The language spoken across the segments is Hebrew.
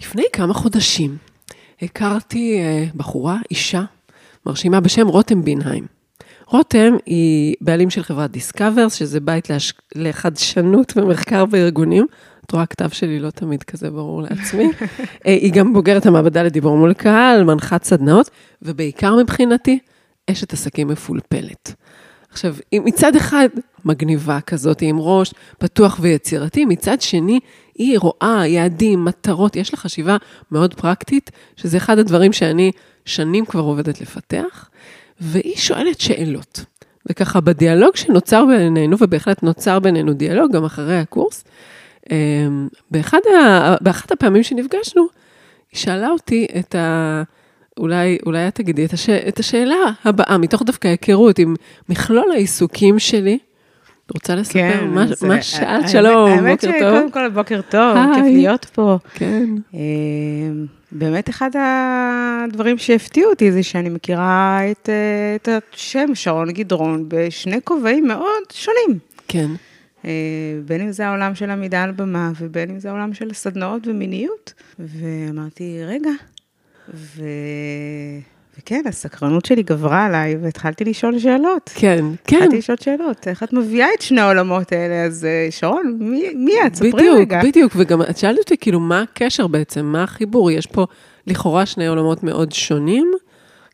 לפני כמה חודשים הכרתי uh, בחורה, אישה, מרשימה בשם רותם בינהיים. רותם היא בעלים של חברת דיסקאברס, שזה בית להש... לחדשנות ומחקר בארגונים. את רואה, הכתב שלי לא תמיד כזה ברור לעצמי. היא גם בוגרת המעבדה לדיבור מול קהל, מנחת סדנאות, ובעיקר מבחינתי, אשת עסקים מפולפלת. עכשיו, היא מצד אחד מגניבה כזאת, עם ראש פתוח ויצירתי, מצד שני, היא רואה יעדים, מטרות, יש לה חשיבה מאוד פרקטית, שזה אחד הדברים שאני שנים כבר עובדת לפתח, והיא שואלת שאלות. וככה, בדיאלוג שנוצר בינינו, ובהחלט נוצר בינינו דיאלוג גם אחרי הקורס, אמ, באחד ה, באחת הפעמים שנפגשנו, היא שאלה אותי את ה... אולי, אולי את תגידי את, הש, את השאלה הבאה, מתוך דווקא היכרות עם מכלול העיסוקים שלי. את רוצה לספר כן, מה, זה, מה שאלת? שלום, האמת בוקר טוב. האמת שקודם כל, בוקר טוב, היי. כיף להיות פה. כן. אמ, באמת אחד הדברים שהפתיעו אותי זה שאני מכירה את, אה, את השם שרון גדרון בשני כובעים מאוד שונים. כן. אה, בין אם זה העולם של עמידה על במה, ובין אם זה העולם של סדנאות ומיניות. ואמרתי, רגע, ו... וכן, הסקרנות שלי גברה עליי, והתחלתי לשאול שאלות. כן, כן. התחלתי לשאול שאלות, איך את מביאה את שני העולמות האלה? אז אה, שרון, מי, מי את? ספרי בדיוק, רגע. בדיוק, בדיוק, וגם את שאלת אותי, כאילו, מה הקשר בעצם? מה החיבור? יש פה לכאורה שני עולמות מאוד שונים,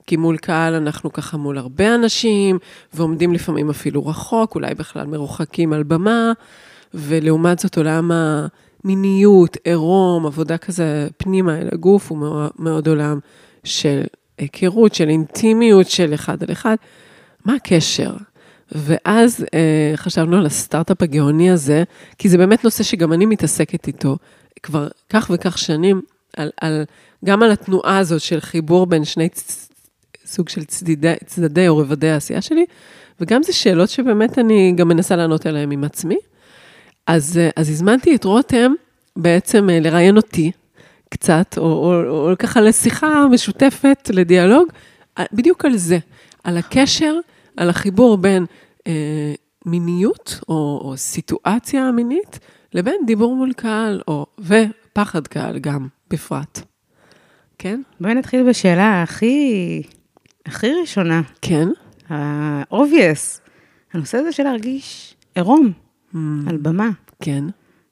כי מול קהל אנחנו ככה מול הרבה אנשים, ועומדים לפעמים אפילו רחוק, אולי בכלל מרוחקים על במה, ולעומת זאת עולם המיניות, עירום, עבודה כזה פנימה אל הגוף, הוא מאוד, עולם של היכרות, של אינטימיות של אחד על אחד. מה הקשר? ואז אה, חשבנו על הסטארט-אפ הגאוני הזה, כי זה באמת נושא שגם אני מתעסקת איתו כבר כך וכך שנים, על, על, גם על התנועה הזאת של חיבור בין שני צ, סוג של צדדי, צדדי או רבדי העשייה שלי, וגם זה שאלות שבאמת אני גם מנסה לענות עליהן עם עצמי. אז, אה, אז הזמנתי את רותם בעצם אה, לראיין אותי קצת, או, או, או, או ככה לשיחה משותפת, לדיאלוג, אה, בדיוק על זה, על הקשר, על החיבור בין אה, מיניות, או, או סיטואציה מינית, לבין דיבור מול קהל, או, ופחד קהל גם, בפרט. כן? בואי נתחיל בשאלה הכי, הכי ראשונה. כן. ה-obvious. הנושא הזה של להרגיש עירום. על במה. כן.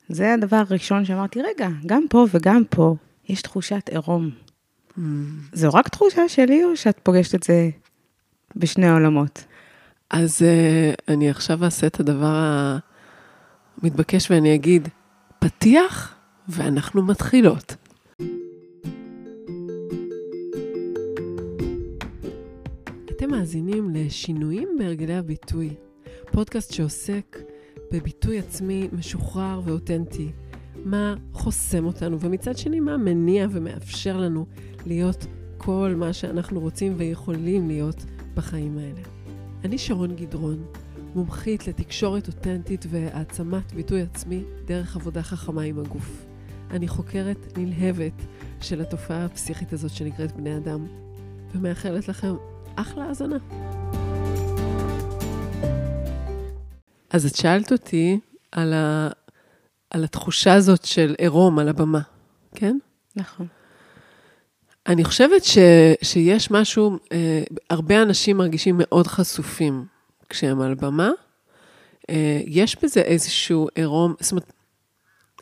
זה הדבר הראשון שאמרתי, רגע, גם פה וגם פה יש תחושת עירום. Mm. זו רק תחושה שלי, או שאת פוגשת את זה בשני העולמות? אז uh, אני עכשיו אעשה את הדבר המתבקש ואני אגיד, פתיח ואנחנו מתחילות. אתם מאזינים לשינויים בהרגלי הביטוי, פודקאסט שעוסק בביטוי עצמי משוחרר ואותנטי, מה חוסם אותנו, ומצד שני, מה מניע ומאפשר לנו להיות כל מה שאנחנו רוצים ויכולים להיות בחיים האלה. אני שרון גדרון, מומחית לתקשורת אותנטית והעצמת ביטוי עצמי דרך עבודה חכמה עם הגוף. אני חוקרת נלהבת של התופעה הפסיכית הזאת שנקראת בני אדם, ומאחלת לכם אחלה האזנה. אז את שאלת אותי על, ה, על התחושה הזאת של עירום על הבמה, כן? נכון. אני חושבת ש, שיש משהו, אה, הרבה אנשים מרגישים מאוד חשופים כשהם על במה. אה, יש בזה איזשהו עירום, זאת אומרת,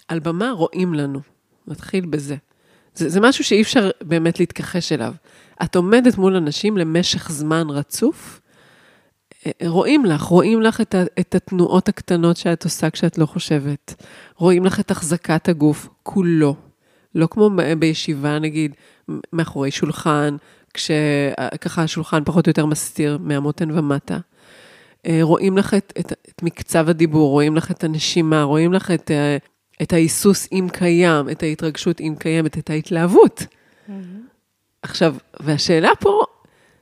על במה רואים לנו, נתחיל בזה. זה, זה משהו שאי אפשר באמת להתכחש אליו. את עומדת מול אנשים למשך זמן רצוף, רואים לך, רואים לך את, ה, את התנועות הקטנות שאת עושה כשאת לא חושבת. רואים לך את החזקת הגוף כולו. לא כמו בישיבה, נגיד, מאחורי שולחן, כשככה השולחן פחות או יותר מסתיר מהמותן ומטה. אה, רואים לך את, את, את מקצב הדיבור, רואים לך את הנשימה, רואים לך את, אה, את ההיסוס אם קיים, את ההתרגשות אם קיימת, את ההתלהבות. Mm-hmm. עכשיו, והשאלה פה,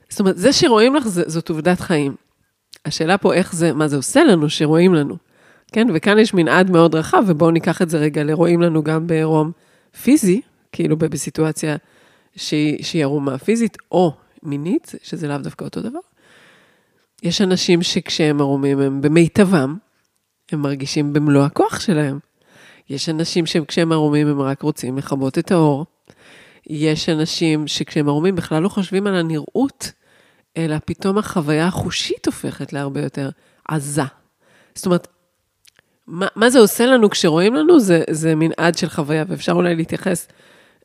זאת אומרת, זה שרואים לך זאת עובדת חיים. השאלה פה איך זה, מה זה עושה לנו שרואים לנו. כן, וכאן יש מנעד מאוד רחב, ובואו ניקח את זה רגע לרואים לנו גם בעירום פיזי, כאילו בסיטואציה שהיא, שהיא ערומה פיזית, או מינית, שזה לאו דווקא אותו דבר. יש אנשים שכשהם ערומים הם במיטבם, הם מרגישים במלוא הכוח שלהם. יש אנשים שכשהם ערומים הם רק רוצים לכבות את האור, יש אנשים שכשהם ערומים בכלל לא חושבים על הנראות, אלא פתאום החוויה החושית הופכת להרבה יותר עזה. זאת אומרת, מה, מה זה עושה לנו כשרואים לנו? זה, זה מנעד של חוויה, ואפשר אולי להתייחס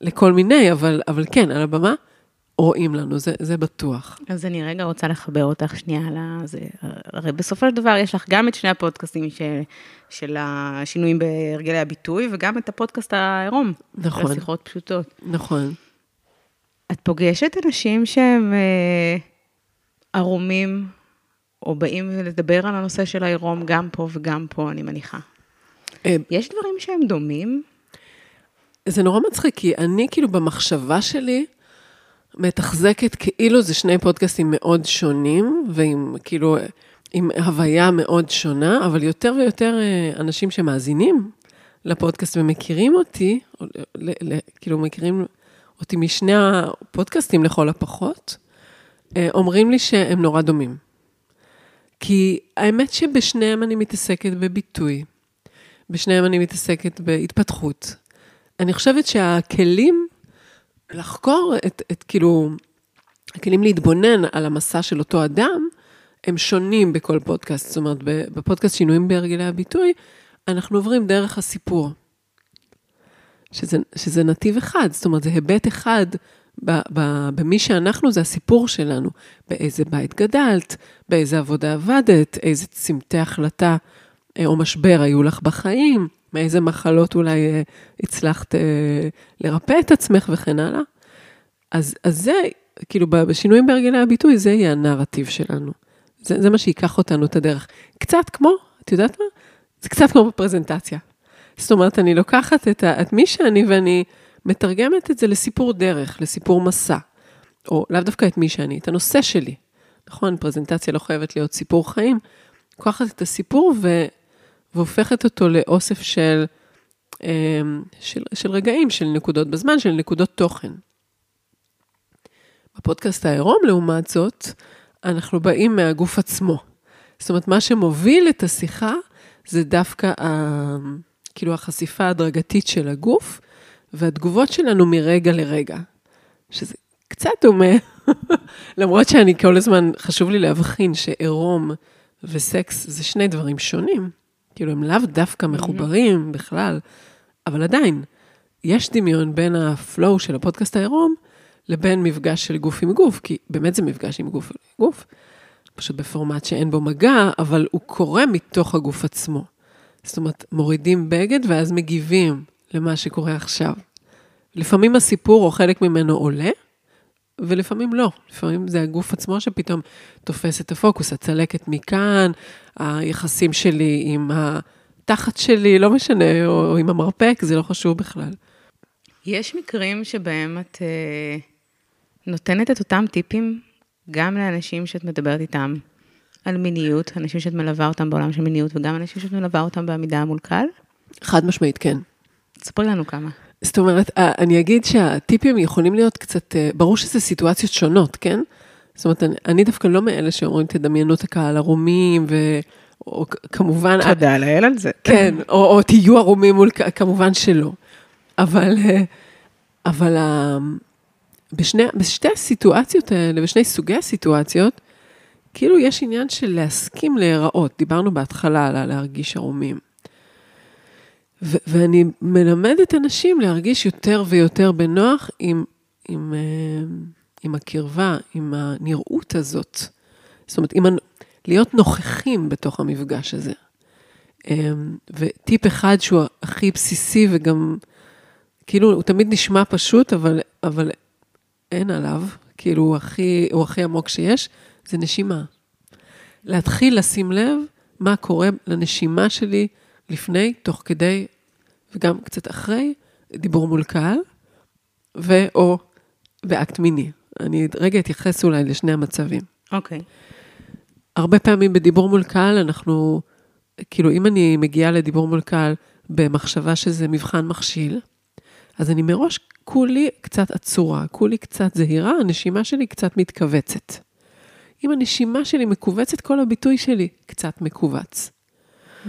לכל מיני, אבל, אבל כן, על הבמה רואים לנו, זה, זה בטוח. אז אני רגע רוצה לחבר אותך שנייה על זה. הרי בסופו של דבר יש לך גם את שני הפודקאסטים של, של השינויים בהרגלי הביטוי, וגם את הפודקאסט העירום. נכון. לשיחות פשוטות. נכון. את פוגשת אנשים שהם אה, ערומים, או באים לדבר על הנושא של העירום גם פה וגם פה, אני מניחה. אה, יש דברים שהם דומים? זה נורא מצחיק, כי אני כאילו במחשבה שלי מתחזקת כאילו זה שני פודקאסטים מאוד שונים, ועם כאילו, עם הוויה מאוד שונה, אבל יותר ויותר אה, אנשים שמאזינים לפודקאסט ומכירים אותי, או, ל, ל, כאילו מכירים אותי משני הפודקאסטים לכל הפחות, אומרים לי שהם נורא דומים. כי האמת שבשניהם אני מתעסקת בביטוי, בשניהם אני מתעסקת בהתפתחות. אני חושבת שהכלים לחקור את, את כאילו, הכלים להתבונן על המסע של אותו אדם, הם שונים בכל פודקאסט. זאת אומרת, בפודקאסט שינויים בהרגלי הביטוי, אנחנו עוברים דרך הסיפור. שזה, שזה נתיב אחד, זאת אומרת, זה היבט אחד במי שאנחנו, זה הסיפור שלנו. באיזה בית גדלת, באיזה עבודה עבדת, איזה צמתי החלטה אה, או משבר היו לך בחיים, מאיזה מחלות אולי אה, הצלחת אה, לרפא את עצמך וכן הלאה. אז, אז זה, כאילו, בשינויים בהרגלי הביטוי, זה יהיה הנרטיב שלנו. זה, זה מה שייקח אותנו את הדרך. קצת כמו, את יודעת מה? זה קצת כמו בפרזנטציה. זאת אומרת, אני לוקחת את, ה, את מי שאני ואני מתרגמת את זה לסיפור דרך, לסיפור מסע. או לאו דווקא את מי שאני, את הנושא שלי. נכון, פרזנטציה לא חייבת להיות סיפור חיים. לוקחת את הסיפור ו, והופכת אותו לאוסף של, אמ, של, של רגעים, של נקודות בזמן, של נקודות תוכן. בפודקאסט העירום, לעומת זאת, אנחנו באים מהגוף עצמו. זאת אומרת, מה שמוביל את השיחה זה דווקא ה, כאילו החשיפה ההדרגתית של הגוף, והתגובות שלנו מרגע לרגע. שזה קצת דומה, למרות שאני כל הזמן, חשוב לי להבחין שעירום וסקס זה שני דברים שונים. כאילו, הם לאו דווקא מחוברים בכלל, אבל עדיין, יש דמיון בין הפלואו של הפודקאסט העירום לבין מפגש של גוף עם גוף, כי באמת זה מפגש עם גוף גוף, פשוט בפורמט שאין בו מגע, אבל הוא קורה מתוך הגוף עצמו. זאת אומרת, מורידים בגד ואז מגיבים למה שקורה עכשיו. לפעמים הסיפור או חלק ממנו עולה, ולפעמים לא. לפעמים זה הגוף עצמו שפתאום תופס את הפוקוס, הצלקת מכאן, היחסים שלי עם התחת שלי, לא משנה, או, או עם המרפק, זה לא חשוב בכלל. יש מקרים שבהם את אה, נותנת את אותם טיפים גם לאנשים שאת מדברת איתם על מיניות, אנשים שאת מלווה אותם בעולם של מיניות, וגם אנשים שאת מלווה אותם בעמידה מול קהל? חד משמעית, כן. ספרי לנו כמה. זאת אומרת, אה, אני אגיד שהטיפים יכולים להיות קצת, אה, ברור שזה סיטואציות שונות, כן? זאת אומרת, אני, אני דווקא לא מאלה שאומרים, תדמיינו את הקהל ערומים, ו... או כמובן... תודה לאל על זה. כן, או, או תהיו ערומים מול, כמובן שלא. אבל, אה, אבל בשני, בשתי הסיטואציות האלה, בשני סוגי הסיטואציות, כאילו יש עניין של להסכים להיראות. דיברנו בהתחלה על להרגיש ערומים. ו- ואני מלמדת אנשים להרגיש יותר ויותר בנוח עם, עם, אה, עם הקרבה, עם הנראות הזאת. זאת אומרת, עם, להיות נוכחים בתוך המפגש הזה. אה, וטיפ אחד שהוא הכי בסיסי וגם, כאילו, הוא תמיד נשמע פשוט, אבל, אבל אין עליו, כאילו, הוא הכי, הוא הכי עמוק שיש, זה נשימה. להתחיל לשים לב מה קורה לנשימה שלי לפני, תוך כדי וגם קצת אחרי, דיבור מול קהל, ו/או באקט מיני. אני רגע אתייחס אולי לשני המצבים. אוקיי. Okay. הרבה פעמים בדיבור מול קהל אנחנו, כאילו, אם אני מגיעה לדיבור מול קהל במחשבה שזה מבחן מכשיל, אז אני מראש כולי קצת עצורה, כולי קצת זהירה, הנשימה שלי קצת מתכווצת. אם הנשימה שלי מכווצת, כל הביטוי שלי קצת מכווץ. Mm-hmm.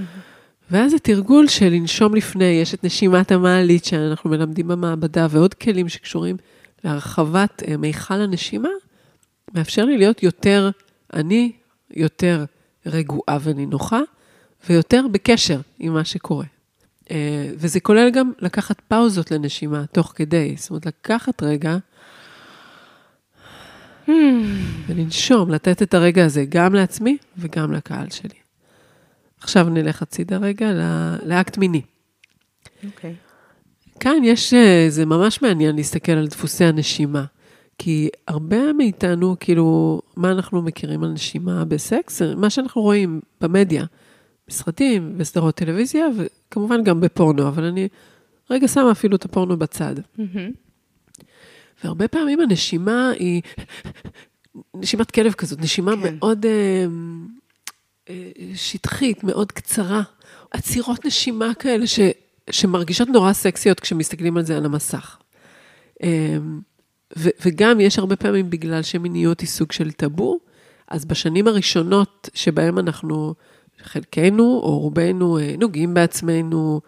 ואז התרגול של לנשום לפני, יש את נשימת המעלית שאנחנו מלמדים במעבדה, ועוד כלים שקשורים להרחבת אה, מיכל הנשימה, מאפשר לי להיות יותר אני, יותר רגועה ונינוחה, ויותר בקשר עם מה שקורה. אה, וזה כולל גם לקחת פאוזות לנשימה תוך כדי, זאת אומרת, לקחת רגע ולנשום, לתת את הרגע הזה גם לעצמי וגם לקהל שלי. עכשיו נלך הצידה רגע לאקט מיני. אוקיי. כאן יש, אה, זה ממש מעניין להסתכל על דפוסי הנשימה. כי הרבה מאיתנו, כאילו, מה אנחנו מכירים על נשימה בסקס? מה שאנחנו רואים במדיה, בסרטים, בסדרות טלוויזיה, וכמובן גם בפורנו, אבל אני רגע שמה אפילו את הפורנו בצד. והרבה פעמים הנשימה היא נשימת כלב כזאת, נשימה כן. מאוד אה, שטחית, מאוד קצרה. עצירות נשימה כאלה ש, שמרגישות נורא סקסיות כשמסתכלים על זה על המסך. אה, ו, וגם יש הרבה פעמים, בגלל שמיניות היא סוג של טאבו, אז בשנים הראשונות שבהם אנחנו, חלקנו או רובנו אה, נוגעים בעצמנו,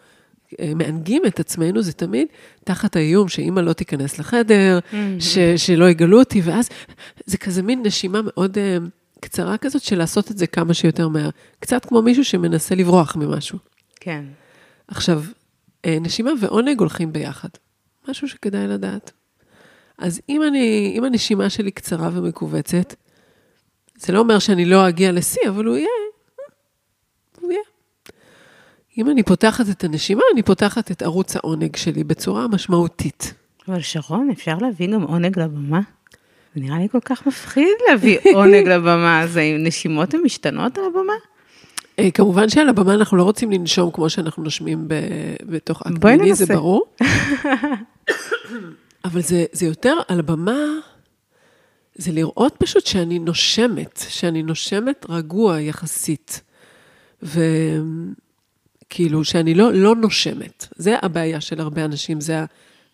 אה, מענגים את עצמנו, זה תמיד תחת האיום שאימא לא תיכנס לחדר, mm-hmm. ש, שלא יגלו אותי, ואז זה כזה מין נשימה מאוד קצרה כזאת של לעשות את זה כמה שיותר מהר. קצת כמו מישהו שמנסה לברוח ממשהו. כן. עכשיו, uh, נשימה ועונג הולכים ביחד. משהו שכדאי לדעת. אז אם, אני, אם הנשימה שלי קצרה ומכווצת, זה לא אומר שאני לא אגיע לשיא, אבל הוא יהיה, הוא יהיה. אם אני פותחת את הנשימה, אני פותחת את ערוץ העונג שלי בצורה משמעותית. אבל שרון, אפשר להביא גם עונג לבמה? נראה לי כל כך מפחיד להביא עונג לבמה, אז נשימות הן משתנות על הבמה? אה, כמובן שעל הבמה אנחנו לא רוצים לנשום כמו שאנחנו נושמים בתוך אקט מיני, זה ברור. אבל זה, זה יותר על הבמה, זה לראות פשוט שאני נושמת, שאני נושמת רגוע יחסית. וכאילו, שאני לא, לא נושמת. זה הבעיה של הרבה אנשים, זה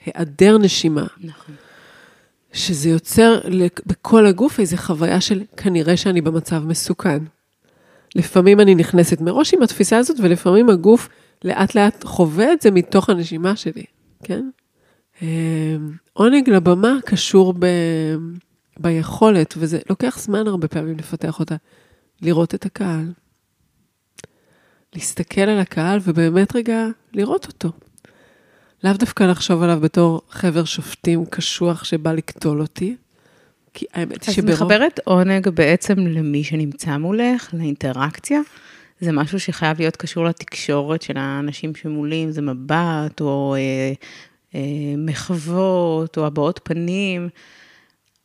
היעדר נשימה. נכון. שזה יוצר בכל הגוף איזו חוויה של כנראה שאני במצב מסוכן. לפעמים אני נכנסת מראש עם התפיסה הזאת, ולפעמים הגוף לאט לאט חווה את זה מתוך הנשימה שלי, כן? אמ, עונג לבמה קשור ב... ביכולת, וזה לוקח זמן הרבה פעמים לפתח אותה, לראות את הקהל. להסתכל על הקהל ובאמת רגע לראות אותו. לאו דווקא לחשוב עליו בתור חבר שופטים קשוח שבא לקטול אותי, כי האמת היא שברוב... אז מחברת עונג בעצם למי שנמצא מולך, לאינטראקציה? זה משהו שחייב להיות קשור לתקשורת של האנשים שמולי, אם זה מבט או אה, אה, מחוות או הבעות פנים,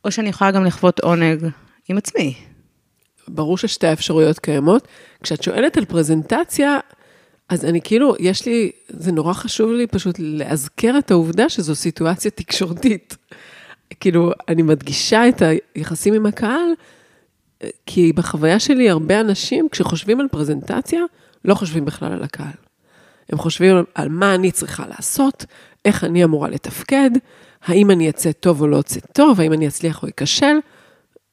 או שאני יכולה גם לחוות עונג עם עצמי. ברור ששתי האפשרויות קיימות. כשאת שואלת על פרזנטציה, אז אני כאילו, יש לי, זה נורא חשוב לי פשוט לאזכר את העובדה שזו סיטואציה תקשורתית. כאילו, אני מדגישה את היחסים עם הקהל, כי בחוויה שלי הרבה אנשים, כשחושבים על פרזנטציה, לא חושבים בכלל על הקהל. הם חושבים על מה אני צריכה לעשות, איך אני אמורה לתפקד, האם אני אצא טוב או לא אצא טוב, האם אני אצליח או אכשל.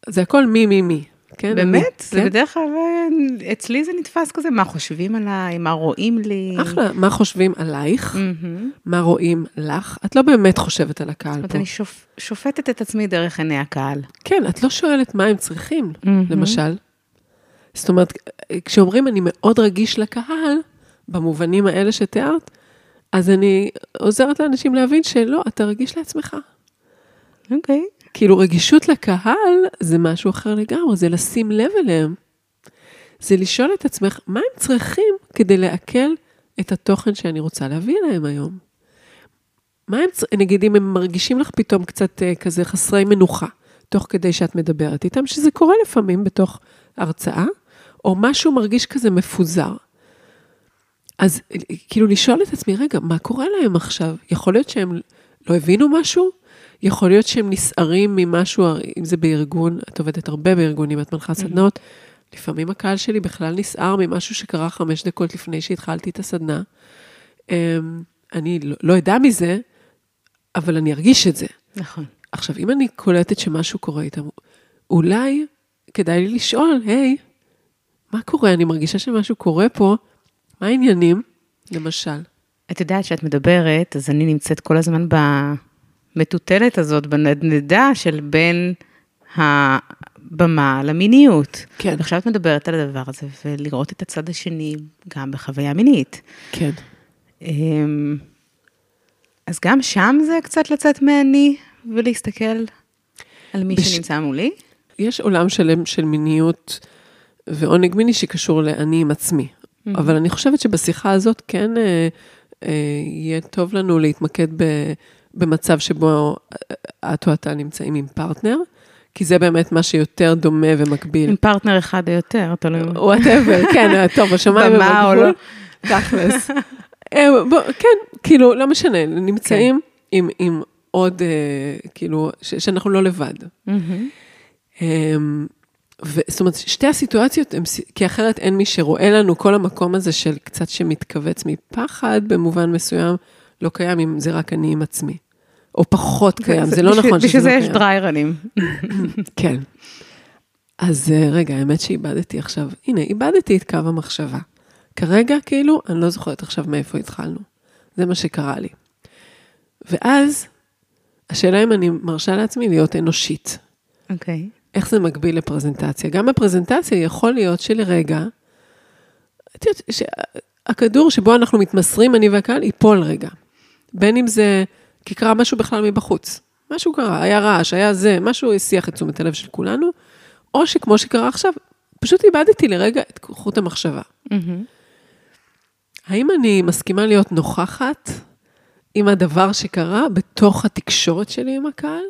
זה הכל מי, מי, מי. כן? באמת? זה כן? בדרך כלל, אה, אצלי זה נתפס כזה, מה חושבים עליי, מה רואים לי. אחלה, מה חושבים עלייך, mm-hmm. מה רואים לך. את לא באמת חושבת על הקהל פה. זאת אומרת, אני שופ, שופטת את עצמי דרך עיני הקהל. כן, את לא שואלת מה הם צריכים, mm-hmm. למשל. זאת אומרת, כשאומרים אני מאוד רגיש לקהל, במובנים האלה שתיארת, אז אני עוזרת לאנשים להבין שלא, אתה רגיש לעצמך. אוקיי. Okay. כאילו, רגישות לקהל זה משהו אחר לגמרי, זה לשים לב אליהם. זה לשאול את עצמך, מה הם צריכים כדי לעכל את התוכן שאני רוצה להביא אליהם היום? מה הם צריכים, נגיד אם הם מרגישים לך פתאום קצת uh, כזה חסרי מנוחה, תוך כדי שאת מדברת איתם, שזה קורה לפעמים בתוך הרצאה, או משהו מרגיש כזה מפוזר. אז כאילו לשאול את עצמי, רגע, מה קורה להם עכשיו? יכול להיות שהם לא הבינו משהו? יכול להיות שהם נסערים ממשהו, אם זה בארגון, את עובדת הרבה בארגונים, את מנחה סדנות, לפעמים הקהל שלי בכלל נסער ממשהו שקרה חמש דקות לפני שהתחלתי את הסדנה. אמ, אני לא, לא אדע מזה, אבל אני ארגיש את זה. נכון. עכשיו, אם אני קולטת שמשהו קורה איתם, אולי כדאי לי לשאול, היי, מה קורה? אני מרגישה שמשהו קורה פה, מה העניינים, למשל? את יודעת שאת מדברת, אז אני נמצאת כל הזמן במטוטלת הזאת, בנדנדה של בין הבמה למיניות. כן. עכשיו את מדברת על הדבר הזה, ולראות את הצד השני גם בחוויה מינית. כן. אמ, אז גם שם זה קצת לצאת מהאני ולהסתכל על מי בש- שנמצא מולי? יש עולם שלם של מיניות ועונג מיני שקשור לאני עם עצמי. אבל אני חושבת שבשיחה הזאת כן אה, אה, יהיה טוב לנו להתמקד ב, במצב שבו את או אתה נמצאים עם פרטנר, כי זה באמת מה שיותר דומה ומקביל. עם פרטנר אחד או יותר, תלוי. Whatever, כן, אה, טוב, השמיים הם במה או. לא? תכלס. אה, כן, כאילו, לא משנה, נמצאים עם, עם עוד, אה, כאילו, ש, שאנחנו לא לבד. אמ, ו- זאת אומרת, שתי הסיטואציות, הם, כי אחרת אין מי שרואה לנו כל המקום הזה של קצת שמתכווץ מפחד במובן מסוים, לא קיים אם זה רק אני עם עצמי. או פחות קיים, זה לא בשביל- נכון שזה בשביל לא זה קיים. יש דריירנים. כן. אז אה, רגע, האמת שאיבדתי עכשיו, הנה, איבדתי את קו המחשבה. כרגע, כאילו, אני לא זוכרת עכשיו מאיפה התחלנו. זה מה שקרה לי. ואז, השאלה אם אני מרשה לעצמי להיות אנושית. אוקיי. איך זה מקביל לפרזנטציה? גם בפרזנטציה יכול להיות שלרגע, את יודעת, שהכדור שבו אנחנו מתמסרים, אני והקהל, ייפול רגע. בין אם זה, כי קרה משהו בכלל מבחוץ. משהו קרה, היה רעש, היה זה, משהו הסיח את תשומת הלב של כולנו, או שכמו שקרה עכשיו, פשוט איבדתי לרגע את חוט המחשבה. מהמם. האם אני מסכימה להיות נוכחת עם הדבר שקרה בתוך התקשורת שלי עם הקהל?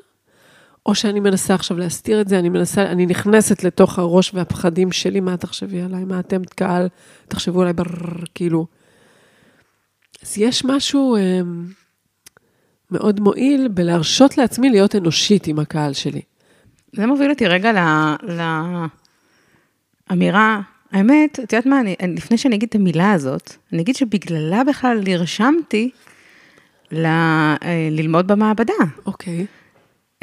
או שאני מנסה עכשיו להסתיר את זה, אני מנסה, אני נכנסת לתוך הראש והפחדים שלי, מה תחשבי עליי, מה אתם קהל, תחשבו עליי ברר, כאילו. אז יש משהו אה, מאוד מועיל בלהרשות לעצמי להיות אנושית עם הקהל שלי. זה מוביל אותי רגע לאמירה, האמת, את יודעת מה, אני, לפני שאני אגיד את המילה הזאת, אני אגיד שבגללה בכלל נרשמתי ל, אה, ללמוד במעבדה. אוקיי.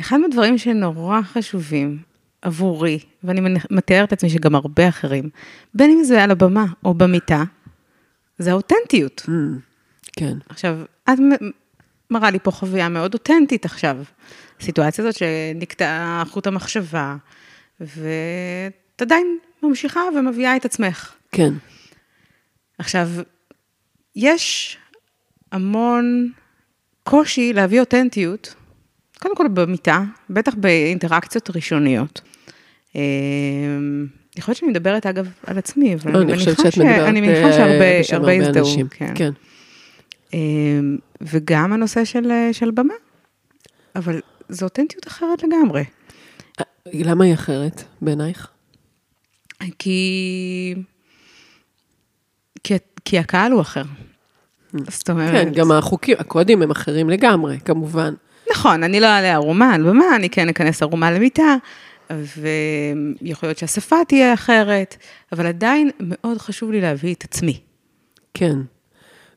אחד מהדברים שנורא חשובים עבורי, ואני מתארת לעצמי שגם הרבה אחרים, בין אם זה על הבמה או במיטה, זה האותנטיות. Mm, כן. עכשיו, את מראה לי פה חוויה מאוד אותנטית עכשיו. הסיטואציה הזאת שנקטע חוט המחשבה, ואת עדיין ממשיכה ומביאה את עצמך. כן. עכשיו, יש המון קושי להביא אותנטיות, קודם כל במיטה, בטח באינטראקציות ראשוניות. אה, יכול להיות שאני מדברת, אגב, על עצמי, אבל לא, אני אני חושבת שאת מדברת אני מניחה אה, שהרבה. אנשים. כן. כן. וגם הנושא של, של במה. אבל זו אותנטיות אחרת לגמרי. למה היא אחרת בעינייך? כי... כי, כי הקהל הוא אחר. זאת אומרת... כן, גם החוקים, הקודים הם אחרים לגמרי, כמובן. נכון, אני לא אעלה ערומה על במה, אני כן אכנס ערומה למיטה, ויכול להיות שהשפה תהיה אחרת, אבל עדיין מאוד חשוב לי להביא את עצמי. כן.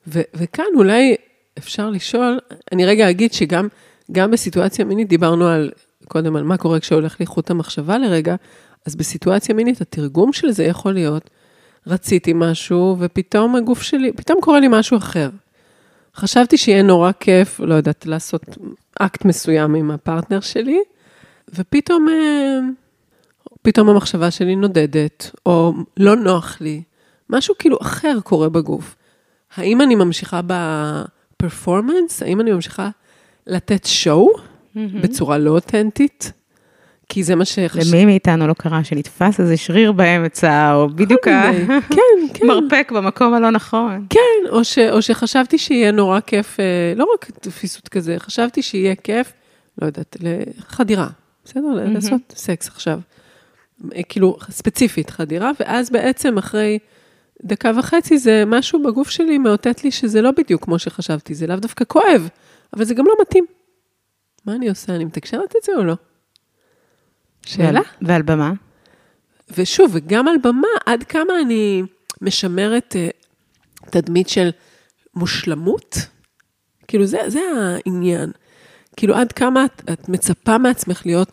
ו- וכאן אולי אפשר לשאול, אני רגע אגיד שגם גם בסיטואציה מינית, דיברנו על, קודם על מה קורה כשהולך לי חוט המחשבה לרגע, אז בסיטואציה מינית התרגום של זה יכול להיות, רציתי משהו, ופתאום הגוף שלי, פתאום קורה לי משהו אחר. חשבתי שיהיה נורא כיף, לא יודעת, לעשות אקט מסוים עם הפרטנר שלי, ופתאום, אה, פתאום המחשבה שלי נודדת, או לא נוח לי, משהו כאילו אחר קורה בגוף. האם אני ממשיכה בפרפורמנס? האם אני ממשיכה לתת שואו בצורה לא אותנטית? כי זה מה שחשבתי. למי מאיתנו לא קרה שנתפס איזה שריר באמצע, או בדיוק כן, כן. המרפק במקום הלא נכון. כן, או, ש, או שחשבתי שיהיה נורא כיף, אה, לא רק תפיסות כזה, חשבתי שיהיה כיף, לא יודעת, לחדירה, בסדר? Mm-hmm. לעשות סקס עכשיו. אה, כאילו, ספציפית חדירה, ואז בעצם אחרי דקה וחצי זה משהו בגוף שלי מאותת לי שזה לא בדיוק כמו שחשבתי, זה לאו דווקא כואב, אבל זה גם לא מתאים. מה אני עושה? אני מתקשרת את זה או לא? שאלה. ועל- במה? ושוב, וגם על במה, עד כמה אני משמרת אה, תדמית של מושלמות? כאילו, זה, זה העניין. כאילו, עד כמה את, את מצפה מעצמך להיות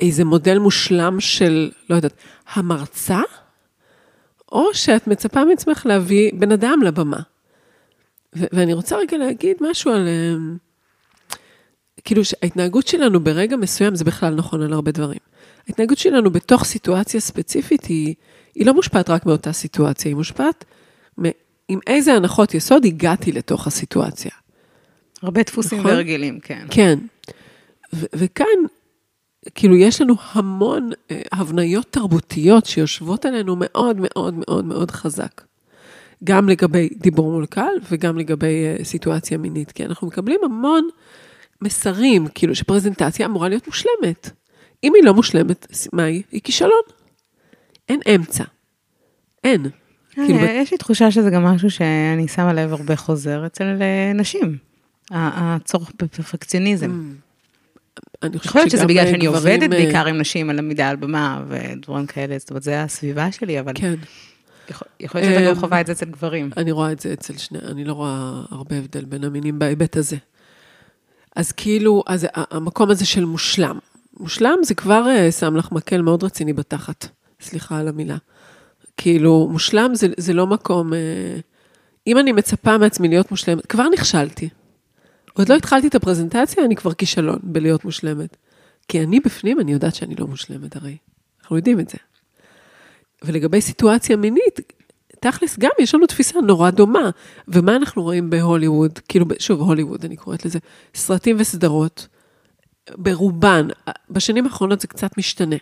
איזה מודל מושלם של, לא יודעת, המרצה? או שאת מצפה מעצמך להביא בן אדם לבמה. ו- ואני רוצה רגע להגיד משהו על... אה, כאילו שההתנהגות שלנו ברגע מסוים, זה בכלל נכון על הרבה דברים. ההתנהגות שלנו בתוך סיטואציה ספציפית היא, היא לא מושפעת רק מאותה סיטואציה, היא מושפעת עם איזה הנחות יסוד הגעתי לתוך הסיטואציה. הרבה דפוסים נכון? והרגלים, כן. כן. ו- וכאן, כאילו, יש לנו המון אה, הבניות תרבותיות שיושבות עלינו מאוד מאוד מאוד מאוד חזק. גם לגבי דיבור מול קהל וגם לגבי אה, סיטואציה מינית, כי אנחנו מקבלים המון מסרים, כאילו שפרזנטציה אמורה להיות מושלמת. אם היא לא מושלמת, מה היא? היא כישלון. אין אמצע. אין. אה, כאילו... יש לי תחושה שזה גם משהו שאני שמה לב הרבה חוזר אצל נשים. הצורך בפרפקציוניזם. אני חושבת שזה בגלל שאני עובדת אה, בעיקר עם נשים על עמידה על במה ודברים כאלה, זאת אומרת, זה הסביבה שלי, אבל... כן. יכול להיות שאתה גם חווה את זה אצל גברים. אני רואה את זה אצל שני, אני לא רואה הרבה הבדל בין המינים בהיבט הזה. אז כאילו, אז המקום הזה של מושלם. מושלם זה כבר שם לך מקל מאוד רציני בתחת. סליחה על המילה. כאילו, מושלם זה, זה לא מקום... אה, אם אני מצפה מעצמי להיות מושלמת, כבר נכשלתי. עוד לא התחלתי את הפרזנטציה, אני כבר כישלון בלהיות מושלמת. כי אני בפנים, אני יודעת שאני לא מושלמת הרי. אנחנו יודעים את זה. ולגבי סיטואציה מינית, תכלס, גם יש לנו תפיסה נורא דומה. ומה אנחנו רואים בהוליווד? כאילו, שוב, הוליווד, אני קוראת לזה, סרטים וסדרות, ברובן, בשנים האחרונות זה קצת משתנה.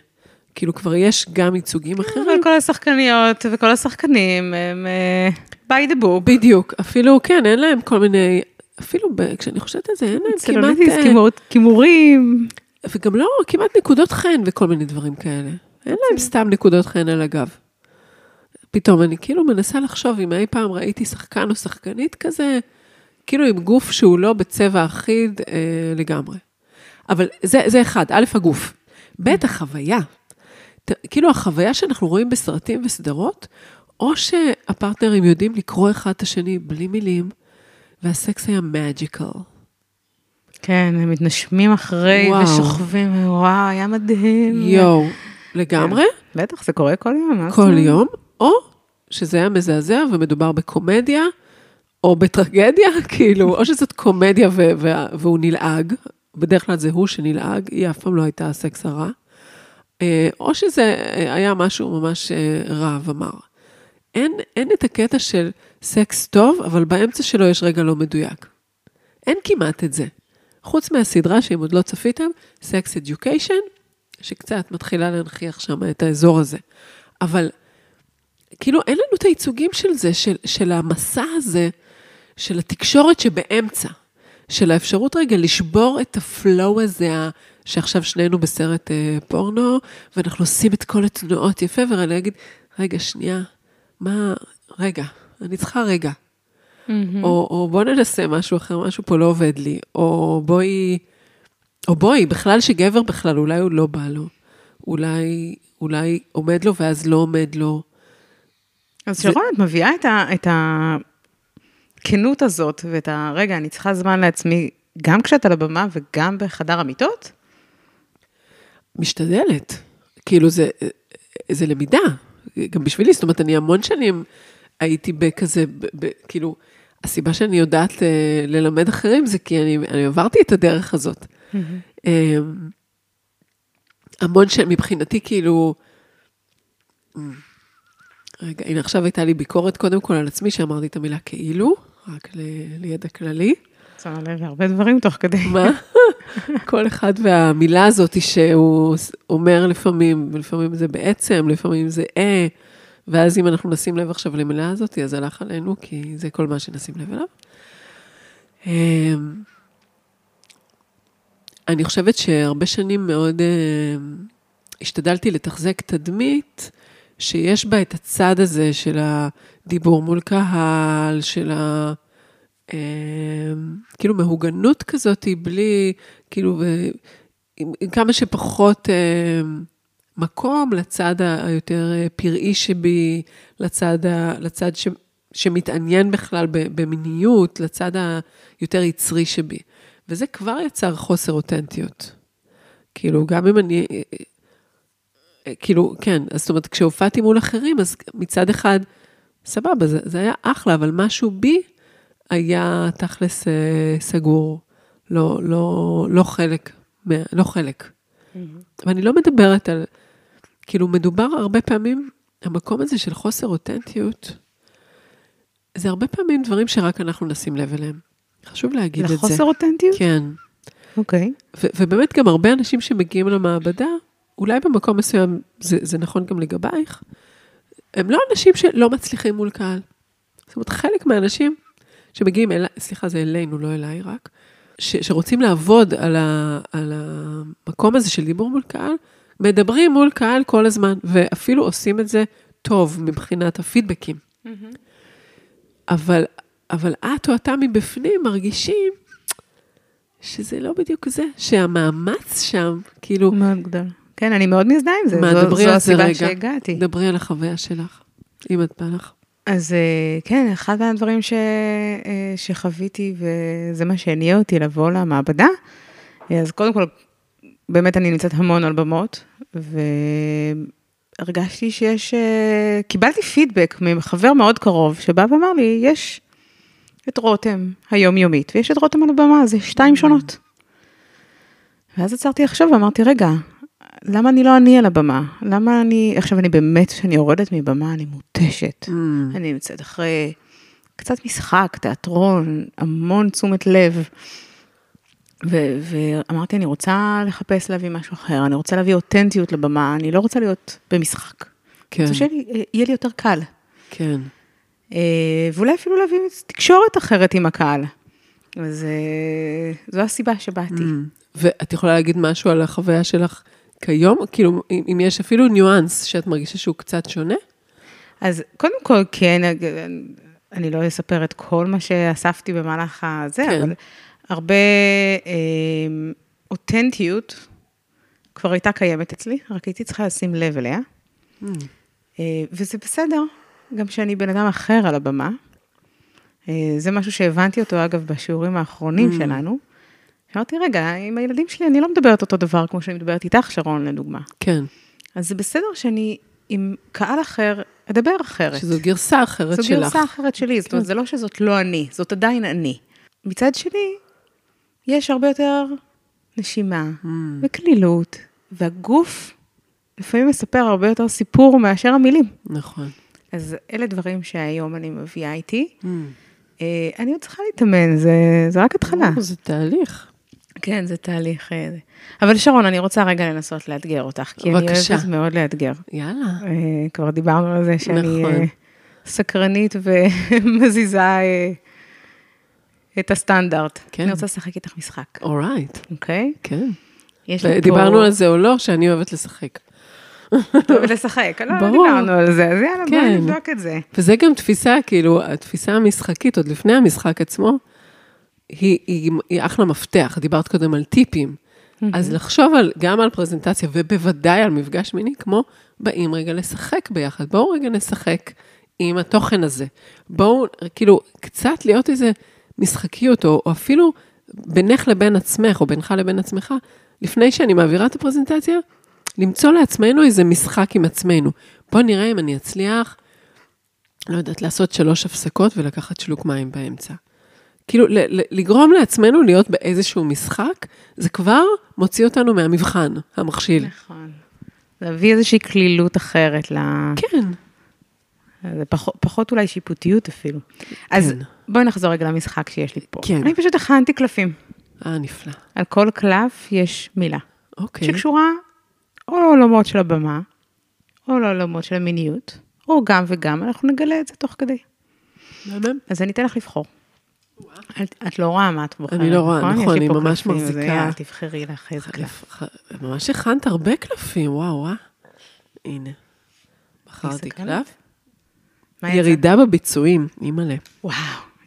כאילו כבר יש גם ייצוגים אחרים. אבל כל השחקניות וכל השחקנים הם uh, by the book. בדיוק, אפילו, כן, אין להם כל מיני, אפילו ב, כשאני חושבת על זה, אין להם כמעט... צלוליטיס, כימורים. וגם לא, כמעט נקודות חן וכל מיני דברים כאלה. אין להם סתם נקודות חן על הגב. פתאום אני כאילו מנסה לחשוב אם אי פעם ראיתי שחקן או שחקנית כזה, כאילו עם גוף שהוא לא בצבע אחיד אה, לגמרי. אבל זה, זה אחד, א', הגוף. ב', החוויה. כאילו החוויה שאנחנו רואים בסרטים וסדרות, או שהפרטנרים יודעים לקרוא אחד את השני בלי מילים, והסקס היה מג'יקל. כן, הם מתנשמים אחרי וואו. ושוכבים, וואו, היה מדהים. יואו, לגמרי. כן, בטח, זה קורה כל יום. כל יום, או שזה היה מזעזע ומדובר בקומדיה, או בטרגדיה, כאילו, או שזאת קומדיה והוא נלעג, בדרך כלל זה הוא שנלעג, היא אף פעם לא הייתה הסקס הרע. אה, או שזה היה משהו ממש אה, רע ומר. אין, אין את הקטע של סקס טוב, אבל באמצע שלו יש רגע לא מדויק. אין כמעט את זה. חוץ מהסדרה, שאם עוד לא צפיתם, סקס אדיוקיישן, שקצת מתחילה להנכיח שם את האזור הזה. אבל כאילו אין לנו את הייצוגים של זה, של, של המסע הזה, של התקשורת שבאמצע, של האפשרות רגע לשבור את הפלואו הזה, שעכשיו שנינו בסרט אה, פורנו, ואנחנו עושים את כל התנועות יפה, ואני אגיד, רגע, שנייה, מה, רגע, אני צריכה רגע. Mm-hmm. או, או בוא ננסה משהו אחר, משהו פה לא עובד לי, או בואי, או בואי, בכלל שגבר בכלל, אולי הוא לא בא לו, אולי, אולי עומד לו ואז לא עומד לו. אז זה... שרון, את מביאה את, ה, את הכנות הזאת, ואת ה... רגע, אני צריכה זמן לעצמי, גם כשאת על הבמה וגם בחדר המיטות? משתדלת. כאילו, זה, זה למידה, גם בשבילי, זאת אומרת, אני המון שנים הייתי בכזה, ב, ב, כאילו, הסיבה שאני יודעת uh, ללמד אחרים זה כי אני, אני עברתי את הדרך הזאת. Mm-hmm. Um, המון שנים, מבחינתי, כאילו, רגע, הנה עכשיו הייתה לי ביקורת קודם כל על עצמי, שאמרתי את המילה כאילו, רק ל, לידע כללי. שמה לב הרבה דברים תוך כדי. מה? כל אחד והמילה הזאת שהוא אומר לפעמים, ולפעמים זה בעצם, לפעמים זה אה, ואז אם אנחנו נשים לב עכשיו למילה הזאת, אז הלך עלינו, כי זה כל מה שנשים לב אליו. אמ, אני חושבת שהרבה שנים מאוד אה, השתדלתי לתחזק תדמית שיש בה את הצד הזה של הדיבור מול קהל, של ה... אמ, כאילו מהוגנות כזאת, בלי, כאילו, עם, עם כמה שפחות אמ, מקום לצד היותר אה, פראי שבי, לצד, ה, לצד ש, שמתעניין בכלל במיניות, לצד היותר יצרי שבי. וזה כבר יצר חוסר אותנטיות. כאילו, גם אם אני כאילו, כן, אז זאת אומרת, כשהופעתי מול אחרים, אז מצד אחד, סבבה, זה, זה היה אחלה, אבל משהו בי היה תכלס אה, סגור, לא, לא, לא חלק, לא חלק. ואני לא מדברת על, כאילו, מדובר הרבה פעמים, המקום הזה של חוסר אותנטיות, זה הרבה פעמים דברים שרק אנחנו נשים לב אליהם. חשוב להגיד את זה. לחוסר אותנטיות? כן. אוקיי. ו- ובאמת גם הרבה אנשים שמגיעים למעבדה, אולי במקום מסוים, זה, זה נכון גם לגבייך, הם לא אנשים שלא מצליחים מול קהל. זאת אומרת, חלק מהאנשים שמגיעים אליי, סליחה, זה אלינו, לא אליי רק, ש, שרוצים לעבוד על, ה, על המקום הזה של דיבור מול קהל, מדברים מול קהל כל הזמן, ואפילו עושים את זה טוב מבחינת הפידבקים. אבל, אבל את או אתה מבפנים מרגישים שזה לא בדיוק זה, שהמאמץ שם, כאילו, מאוד גדול. כן, אני מאוד מזדהה עם זה. מה, זו- זו הסיבה רגע. שהגעתי. דברי על החוויה שלך, אם את בא לך. אז אה, כן, אחד מהדברים ש... אה, שחוויתי, וזה מה שהניע אותי לבוא למעבדה, אז קודם כל, באמת אני נמצאת המון על במות, והרגשתי שיש, אה, קיבלתי פידבק מחבר מאוד קרוב, שבא ואמר לי, יש את רותם היומיומית, ויש את רותם על הבמה, זה שתיים שונות. ואז עצרתי לחשוב ואמרתי, רגע, למה אני לא אני על הבמה? למה אני, עכשיו אני באמת, כשאני יורדת מבמה, אני מותשת. Mm. אני נמצאת אחרי קצת משחק, תיאטרון, המון תשומת לב. ו- ואמרתי, אני רוצה לחפש להביא משהו אחר, אני רוצה להביא אותנטיות לבמה, אני לא רוצה להיות במשחק. כן, רוצה שיהיה לי יותר קל. כן. אה, ואולי אפילו להביא תקשורת אחרת עם הקהל. אז אה, זו הסיבה שבאתי. Mm. ואת יכולה להגיד משהו על החוויה שלך כיום? כאילו, אם, אם יש אפילו ניואנס שאת מרגישה שהוא קצת שונה? אז קודם כל, כן, אני לא אספר את כל מה שאספתי במהלך הזה, כן. אבל הרבה אה, אותנטיות כבר הייתה קיימת אצלי, רק הייתי צריכה לשים לב אליה, Mm. אה, וזה בסדר, גם שאני בן אדם אחר על הבמה. אה, זה משהו שהבנתי אותו, אגב, בשיעורים האחרונים Mm. שלנו. אמרתי, רגע, עם הילדים שלי אני לא מדברת אותו דבר כמו שאני מדברת איתך, שרון, לדוגמה. כן, אז זה בסדר שאני עם קהל אחר אדבר אחרת. שזו גרסה אחרת זו שלך. גרסה אחרת שלי, זאת אומרת, כן. זה לא שזאת לא אני, זאת עדיין אני. מצד שני, יש הרבה יותר נשימה Mm. וקלילות, והגוף לפעמים מספר הרבה יותר סיפור מאשר המילים. נכון. אז אלה דברים שהיום אני מביאה איתי. Mm. אה, אני עוד צריכה להתאמן, זה, זה רק התחלה. או, זה תהליך. כן, זה תהליך. אה. אבל שרון, אני רוצה רגע לנסות לאתגר אותך, כי אני בבקשה. אוהבת מאוד לאתגר. יאללה. אה, כבר דיברנו על זה שאני נכון. אה, סקרנית ומזיזה אה, את הסטנדרט. כן. אני רוצה לשחק איתך משחק, אורייט, אוקיי? כן. יש לי פה... דיברנו על זה או לא, שאני אוהבת לשחק. לשחק. לא, לא ברור. דיברנו על זה, אז יאללה, בואי כן. נבדוק את זה. וזה גם תפיסה, כאילו, התפיסה המשחקית, עוד לפני המשחק עצמו, היא, היא, היא אחלה מפתח. דיברת קודם על טיפים. אז לחשוב על, גם על פרזנטציה, ובוודאי על מפגש מיני, כמו באים רגע לשחק ביחד. בואו רגע נשחק עם התוכן הזה. בואו, כאילו, קצת להיות איזה משחקיות, או, או אפילו בינך לבין עצמך, או בינך לבין עצמך, לפני שאני מעבירה את הפרזנטציה, למצוא לעצמנו איזה משחק עם עצמנו. בואו נראה אם אני אצליח לא יודעת, לעשות שלוש הפסקות ולקחת שלוק מים באמצע. כאילו, ל- ל- לגרום לעצמנו להיות באיזשהו משחק, זה כבר מוציא אותנו מהמבחן, המכשיל. נכון. להביא איזושהי קלילות אחרת ל... כן, זה פחות, פחות אולי שיפוטיות אפילו. אז כן. בואי נחזור רגע למשחק שיש לי פה. כן. אני פשוט הכנתי קלפים. אה, נפלא. על כל קלף יש מילה. אוקיי. שקשורה או לעולמות של הבמה, או לעולמות של המיניות, או גם וגם, אנחנו נגלה את זה תוך כדי. מהמם. אז אני אתן לך לבחור. את, את לא רואה מה את בוחרת, אני לא רואה, נכון, לי אני ממש קלפים, אז מחזיקה. יאללה, תבחרי לך איזה קלף. ממש הכנת הרבה קלפים, וואו, אה? הנה. בחרתי? קלף. ירידה בביצועים, אימא'לה. וואו,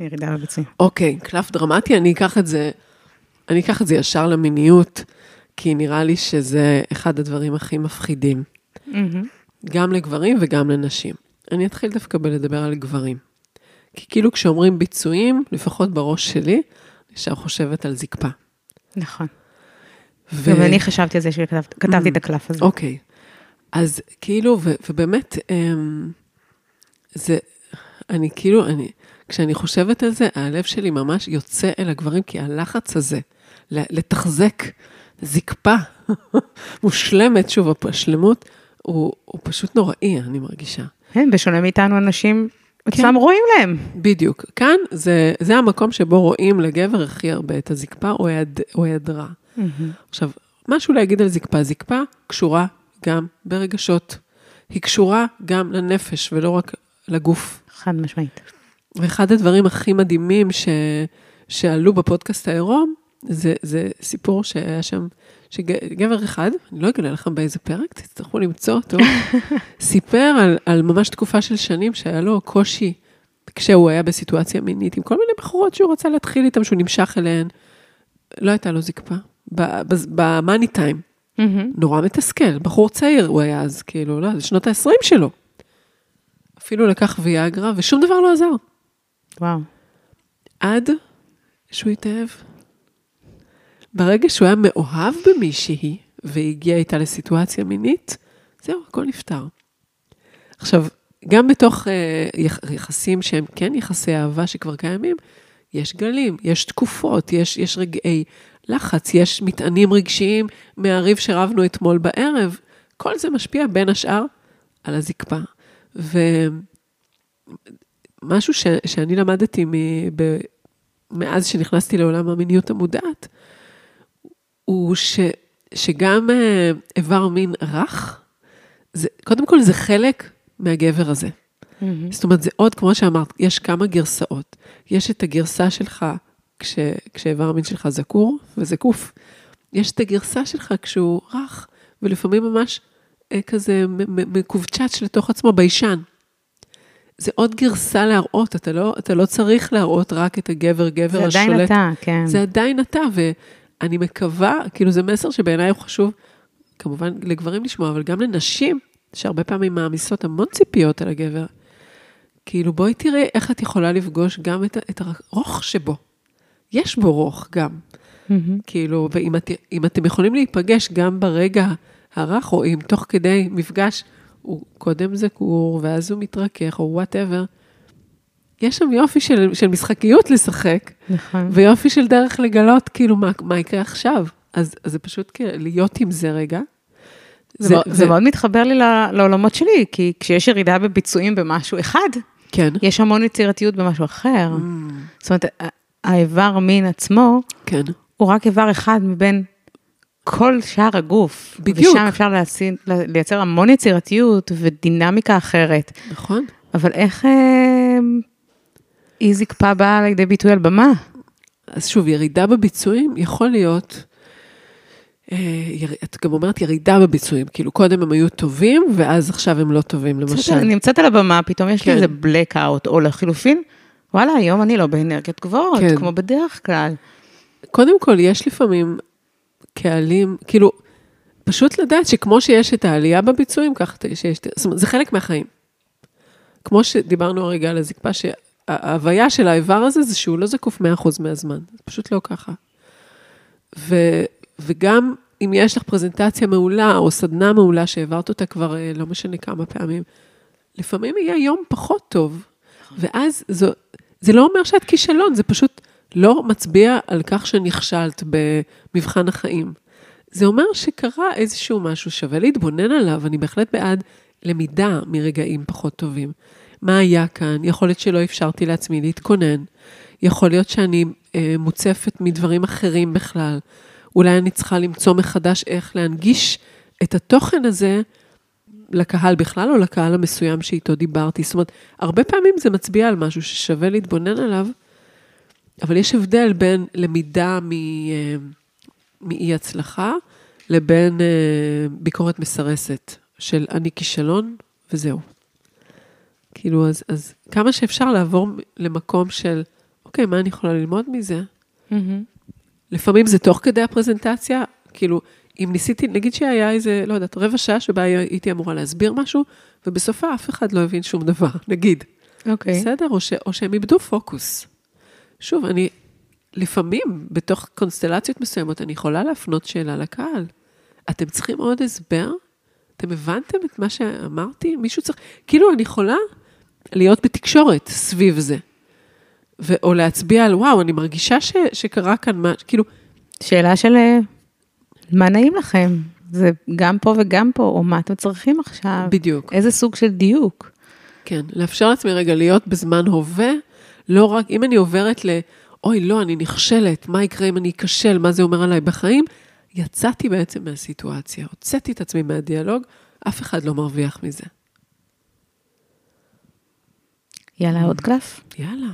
ירידה בביצועים. אוקיי, קלף דרמטי, אני אקח את זה, אני אקח את זה ישר למיניות, כי נראה לי שזה אחד הדברים הכי מפחידים, גם לגברים וגם לנשים. אני אתחיל דווקא בלדבר על גברים. כי כאילו כשאומרים ביצועים, לפחות בראש שלי, אני ישר חושבת על זקפה. נכון. ו- גם אני חשבתי על זה כשכתבתי את הקלף הזה. אוקיי. אז כאילו, ו, ובאמת, אמ, זה, אני כאילו, אני, כשאני חושבת על זה, הלב שלי ממש יוצא אל הגברים, כי הלחץ הזה, לתחזק זקפה מושלמת, שוב, השלמות, הוא, הוא פשוט נוראי, אני מרגישה. כן, בשונה מאיתנו, אנשים אצלם כן. רואים להם. בדיוק. כאן זה, זה המקום שבו רואים לגבר הכי הרבה את הזקפה או היעדרה. Mm-hmm. עכשיו, משהו להגיד על זקפה. זקפה קשורה גם ברגשות. היא קשורה גם לנפש ולא רק לגוף. חד משמעית. ואחד הדברים הכי מדהימים ש, שעלו בפודקאסט העירום, זה, זה סיפור שהיה שם, שגבר אחד, אני לא אגלה לכם באיזה פרק, תצטרכו למצוא אותו, סיפר על, על ממש תקופה של שנים שהיה לו קושי כשהוא היה בסיטואציה מינית עם כל מיני בחורות שהוא רצה להתחיל איתן, שהוא נמשך אליהן. לא הייתה לו זקפה, במאני טיים. נורא מתסכל, בחור צעיר הוא היה אז, כאילו, לא, זה שנות ה-20 שלו. אפילו לקח ויאגרה, ושום דבר לא עזר. וואו. עד שהוא התאהב. ברגע שהוא היה מאוהב במישהי, והגיע איתה לסיטואציה מינית, זהו, הכל נפתר. עכשיו, גם בתוך uh, יחסים שהם כן יחסי אהבה שכבר קיימים, יש גלים, יש תקופות, יש, יש רגעי לחץ, יש מטענים רגשיים מהריב שרבנו אתמול בערב. כל זה משפיע בין השאר על הזקפה. ומשהו ש, שאני למדתי מ, ב, מאז שנכנסתי לעולם המיניות המודעת, הוא ש, שגם אה, איבר מין רך, זה, קודם כל זה חלק מהגבר הזה. Mm-hmm. זאת אומרת, זה עוד, כמו שאמרת, יש כמה גרסאות. יש את הגרסה שלך כש, כשאיבר המין שלך זקור וזקוף. יש את הגרסה שלך כשהוא רך, ולפעמים ממש כזה מקובצ'ץ' לתוך עצמו, ביישן. זה עוד גרסה להראות, אתה לא, אתה לא צריך להראות רק את הגבר, גבר זה השולט. זה עדיין אתה, כן. זה עדיין אתה, ואני מקווה, כאילו זה מסר שבעיניי הוא חשוב, כמובן לגברים לשמוע, אבל גם לנשים, שהרבה פעמים מעמיסות המון ציפיות על הגבר. כאילו, בואי תראי איך את יכולה לפגוש גם את, את הרוך שבו. יש בו רוך גם. Mm-hmm. כאילו, ואם את, אתם יכולים להיפגש גם ברגע הרך, או אם תוך כדי מפגש הוא קודם זקור, ואז הוא מתרכך, או וואטאבר, יש שם יופי של, של משחקיות לשחק, נכון. ויופי של דרך לגלות, כאילו, מה, מה יקרה עכשיו. אז, אז זה פשוט להיות עם זה רגע. זה, זה, זה ו... מאוד מתחבר לי לעולמות שלי, כי כשיש ירידה בביצועים במשהו אחד, כן. יש המון יצירתיות במשהו אחר. Mm. זאת אומרת, האיבר מין עצמו, כן. הוא רק איבר אחד מבין כל שאר הגוף. בדיוק. ושם אפשר להצין, לייצר המון יצירתיות ודינמיקה אחרת. נכון. אבל איך אה, אי זקפה באה לידי ביטוי על במה? אז שוב, ירידה בביצועים יכול להיות, אה, יר, את גם אומרת ירידה בביצועים, כאילו קודם הם היו טובים, ואז עכשיו הם לא טובים, למשל. אני נמצאת על הבמה, פתאום יש כן. לי איזה blackout, או לחילופין, וואלה, היום אני לא באנרגיות גבוהות, כן. כמו בדרך כלל. קודם כל, יש לפעמים קהלים, כאילו, פשוט לדעת שכמו שיש את העלייה בביצועים, ככה שיש, זאת אומרת, זה חלק מהחיים. כמו שדיברנו הרגע על הזקפה, שההוויה של האיבר הזה זה שהוא לא זקוף 100% מהזמן, זה פשוט לא ככה. ו, וגם אם יש לך פרזנטציה מעולה, או סדנה מעולה שהעברת אותה כבר אה, לא משנה כמה פעמים, לפעמים יהיה יום פחות טוב, ואז זו, זה לא אומר שאת כישלון, זה פשוט לא מצביע על כך שנכשלת במבחן החיים. זה אומר שקרה איזשהו משהו, שווה להתבונן עליו, אני בהחלט בעד למידה מרגעים פחות טובים. מה היה כאן? יכול להיות שלא אפשרתי לעצמי להתכונן. יכול להיות שאני אה, מוצפת מדברים אחרים בכלל. אולי אני צריכה למצוא מחדש איך להנגיש את התוכן הזה לקהל בכלל או לקהל המסוים שאיתו דיברתי. זאת אומרת, הרבה פעמים זה מצביע על משהו ששווה להתבונן עליו, אבל יש הבדל בין למידה אה, מאי הצלחה לבין אה, ביקורת מסרסת של אני כישלון וזהו. כאילו, אז, אז כמה שאפשר לעבור למקום של, אוקיי, מה אני יכולה ללמוד מזה? Mm-hmm. לפעמים זה תוך כדי הפרזנטציה, כאילו, אם ניסיתי, נגיד שהיה איזה, לא יודעת, רבע שעה שבה הייתי אמורה להסביר משהו, ובסופה אף אחד לא הבין שום דבר, נגיד. אוקיי. Okay. בסדר? או, ש, או שהם איבדו פוקוס. שוב, אני, לפעמים, בתוך קונסטלציות מסוימות, אני יכולה להפנות שאלה לקהל. אתם צריכים עוד הסבר? אתם הבנתם את מה שאמרתי? מישהו צריך... כאילו, אני יכולה להיות בתקשורת סביב זה. ו- או להצביע על, וואו, אני מרגישה ש- שקרה כאן מה... כאילו, שאלה של אה, מה נעים לכם? זה גם פה וגם פה, או מה אתם צריכים עכשיו? בדיוק. איזה סוג של דיוק? כן, לאפשר לעצמי רגע להיות בזמן הווה, לא רק, אם אני עוברת ל, אוי, לא, אני נכשלת, מה יקרה אם אני אכשל, מה זה אומר עליי בחיים, יצאתי בעצם מהסיטואציה, הוצאתי את עצמי מהדיאלוג, אף אחד לא מרוויח מזה. יאללה, עוד קלף? יאללה.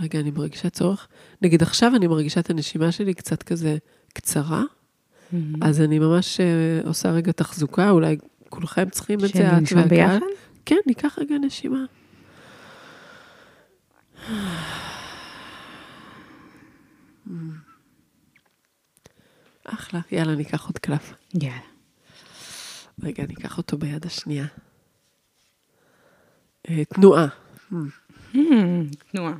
רגע, אני מרגישה צורך. נגיד עכשיו אני מרגישה את הנשימה שלי קצת כזה קצרה, אז אני ממש אה, עושה רגע תחזוקה, אולי כולכם צריכים את זה, את שננשום והקהל. ביחד? כן, ניקח רגע נשימה. אחלה, יאללה, ניקח עוד קלף. יאללה. רגע, ניקח אותו ביד השנייה. אה, תנועה. תנועה.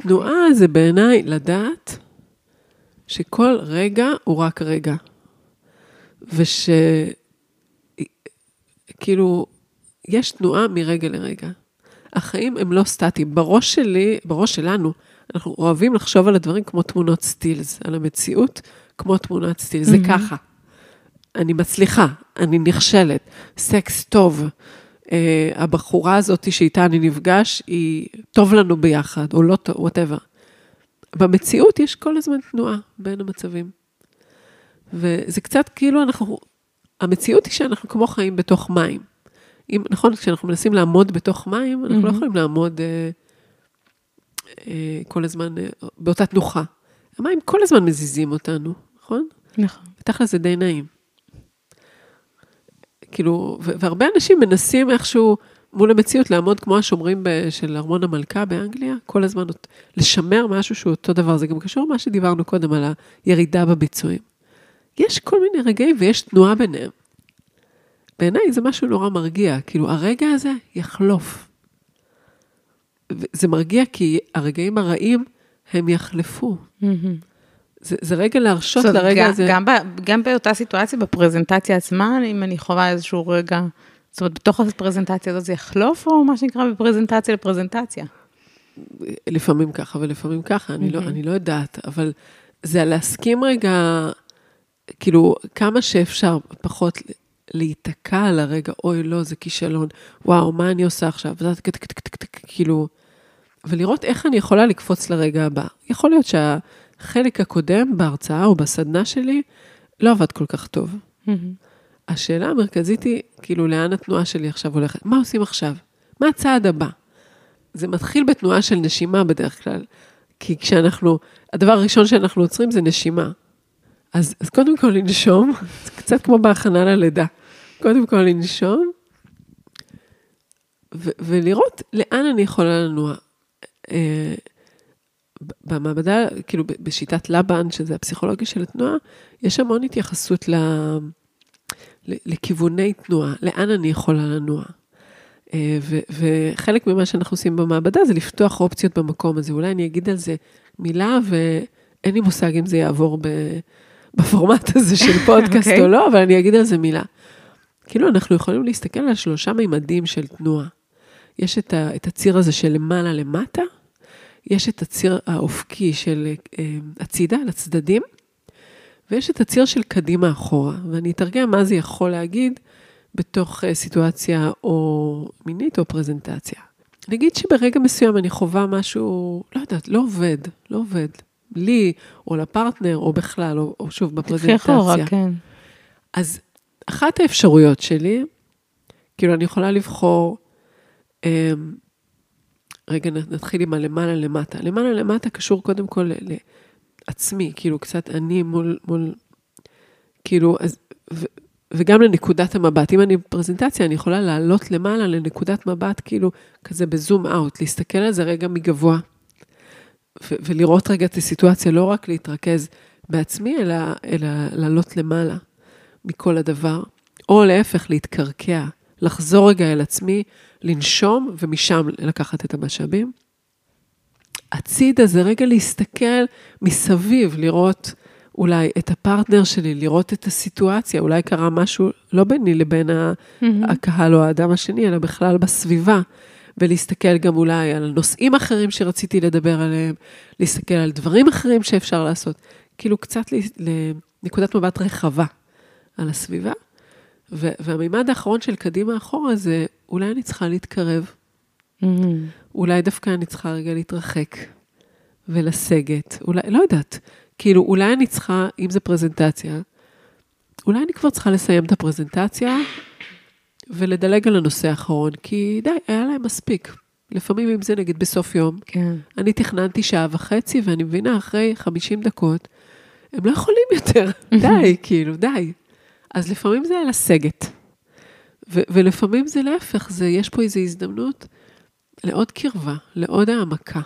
תנועה זה בעיניי לדעת שכל רגע הוא רק רגע. וש... כאילו, יש תנועה מרגע לרגע. החיים הם לא סטטיים. בראש שלי, בראש שלנו, אנחנו אוהבים לחשוב על הדברים כמו תמונות סטילס, על המציאות כמו תמונת סטילס. זה ככה. אני מצליחה, אני נכשלת, סקס טוב. אה, הבחורה הזאת שאיתה אני נפגש, היא טוב לנו ביחד, או לא טוב, whatever. במציאות יש כל הזמן תנועה בין המצבים. וזה קצת כאילו אנחנו, המציאות היא שאנחנו כמו חיים בתוך מים. אם, נכון, כשאנחנו מנסים לעמוד בתוך מים, אנחנו לא מהמם. יכולים לעמוד אה, אה, כל הזמן אה, באותה תנוחה. המים כל הזמן מזיזים אותנו, נכון? נכון. בתכל'ס זה די נעים. כאילו, והרבה אנשים מנסים איכשהו מול המציאות לעמוד כמו השומרים ב- של ארמון המלכה באנגליה, כל הזמן אות- לשמר משהו שהוא אותו דבר. זה גם קשור למה שדיברנו קודם על הירידה בביצועים. יש כל מיני רגעים ויש תנועה ביניהם. בעיניי זה משהו נורא מרגיע, כאילו הרגע הזה יחלוף. זה מרגיע כי הרגעים הרעים הם יחלפו. זה, זה רגע להרשות אומרת, לרגע גם- הזה. גם ב- גם באותה סיטואציה, בפרזנטציה עצמה, אם אני חווה איזשהו רגע, זאת אומרת, בתוך הפרזנטציה הזאת זה יחלוף, או מה שנקרא בפרזנטציה לפרזנטציה? לפעמים ככה ולפעמים ככה, אני, לא, אוקיי. אני לא יודעת, אבל זה להסכים רגע, כאילו, כמה שאפשר פחות להיתקע על הרגע, אוי, לא, זה כישלון, וואו, מה אני עושה עכשיו? כאילו, ולראות איך אני יכולה לקפוץ לרגע הבא. יכול להיות שהחלק הקודם בהרצאה או בסדנה שלי לא עבד כל כך טוב. השאלה המרכזית היא, כאילו, לאן התנועה שלי עכשיו הולכת? מה עושים עכשיו? מה הצעד הבא? זה מתחיל בתנועה של נשימה בדרך כלל. כי כשאנחנו, הדבר הראשון שאנחנו עוצרים זה נשימה. אז, אז קודם כל לנשום, זה קצת כמו בהכנה ללידה. קודם כל לנשום, ו- ולראות לאן אני יכולה לנוע. אה, במעבדה, כאילו בשיטת לבן, שזה הפסיכולוגיה של התנועה, יש המון התייחסות. ל- לכיווני תנועה, לאן אני יכולה לנוע. אה, ו- וחלק ממה שאנחנו עושים במעבדה זה לפתוח אופציות במקום הזה. אולי אני אגיד על זה מילה, ואין לי מושג אם זה יעבור ב- בפורמט הזה של פודקאסט אוקיי. או לא, אבל אני אגיד על זה מילה. כאילו, אנחנו יכולים להסתכל על שלושה מימדים של תנועה. יש את, ה- את הציר הזה של למעלה למטה, יש את הציר האופקי של אה, הצידה, לצדדים, ויש את הציר של קדימה אחורה. ואני אתרגם מה זה יכול להגיד בתוך אה, סיטואציה או מינית או פרזנטציה. נגיד שברגע מסוים אני חווה משהו, לא יודעת, לא עובד, לא עובד. לי, או לפרטנר, או בכלל, או, או שוב, תקחי בפרזנטציה. אחורה, כן. אז אחת האפשרויות שלי, כאילו, אני יכולה לבחור, אמ, רגע, נתחיל עם הלמעלה למטה. למעלה למטה קשור קודם כל לעצמי, כאילו, קצת אני מול, מול, כאילו, אז, ו, וגם לנקודת המבט. אם אני בפרזנטציה, אני יכולה לעלות למעלה לנקודת מבט, כאילו, כזה בזום אאוט, להסתכל על זה רגע מגבוה, ו- ולראות רגע את הסיטואציה, לא רק להתרכז בעצמי, אלא, אלא לעלות למעלה מכל הדבר, או להפך, להתקרקע, לחזור רגע אל עצמי, לנשום, ומשם לקחת את המשאבים. הצידה זה רגע להסתכל מסביב, לראות אולי את הפרטנר שלי, לראות את הסיטואציה, אולי קרה משהו לא ביני לבין ה- הקהל או האדם השני, אלא בכלל בסביבה, ולהסתכל גם אולי על נושאים אחרים שרציתי לדבר עליהם, להסתכל על דברים אחרים שאפשר לעשות, כאילו קצת לנקודת מבט רחבה על הסביבה. ו- והמימד האחרון של קדימה אחורה זה, אולי אני צריכה להתקרב, אולי דווקא אני צריכה רגע להתרחק ולסגת, אולי, לא יודעת, כאילו, אולי אני צריכה, אם זה פרזנטציה, אולי אני כבר צריכה לסיים את הפרזנטציה ולדלג על הנושא האחרון, כי די, היה להם מספיק. לפעמים אם זה נגיד בסוף יום, כן. אני תכננתי שעה וחצי, ואני מבינה, אחרי 50 דקות, הם לא יכולים יותר, די, כאילו, די. אז לפעמים זה לסגת. ו- ולפעמים זה להפך, זה, יש פה איזו הזדמנות לעוד קרבה, לעוד העמקה.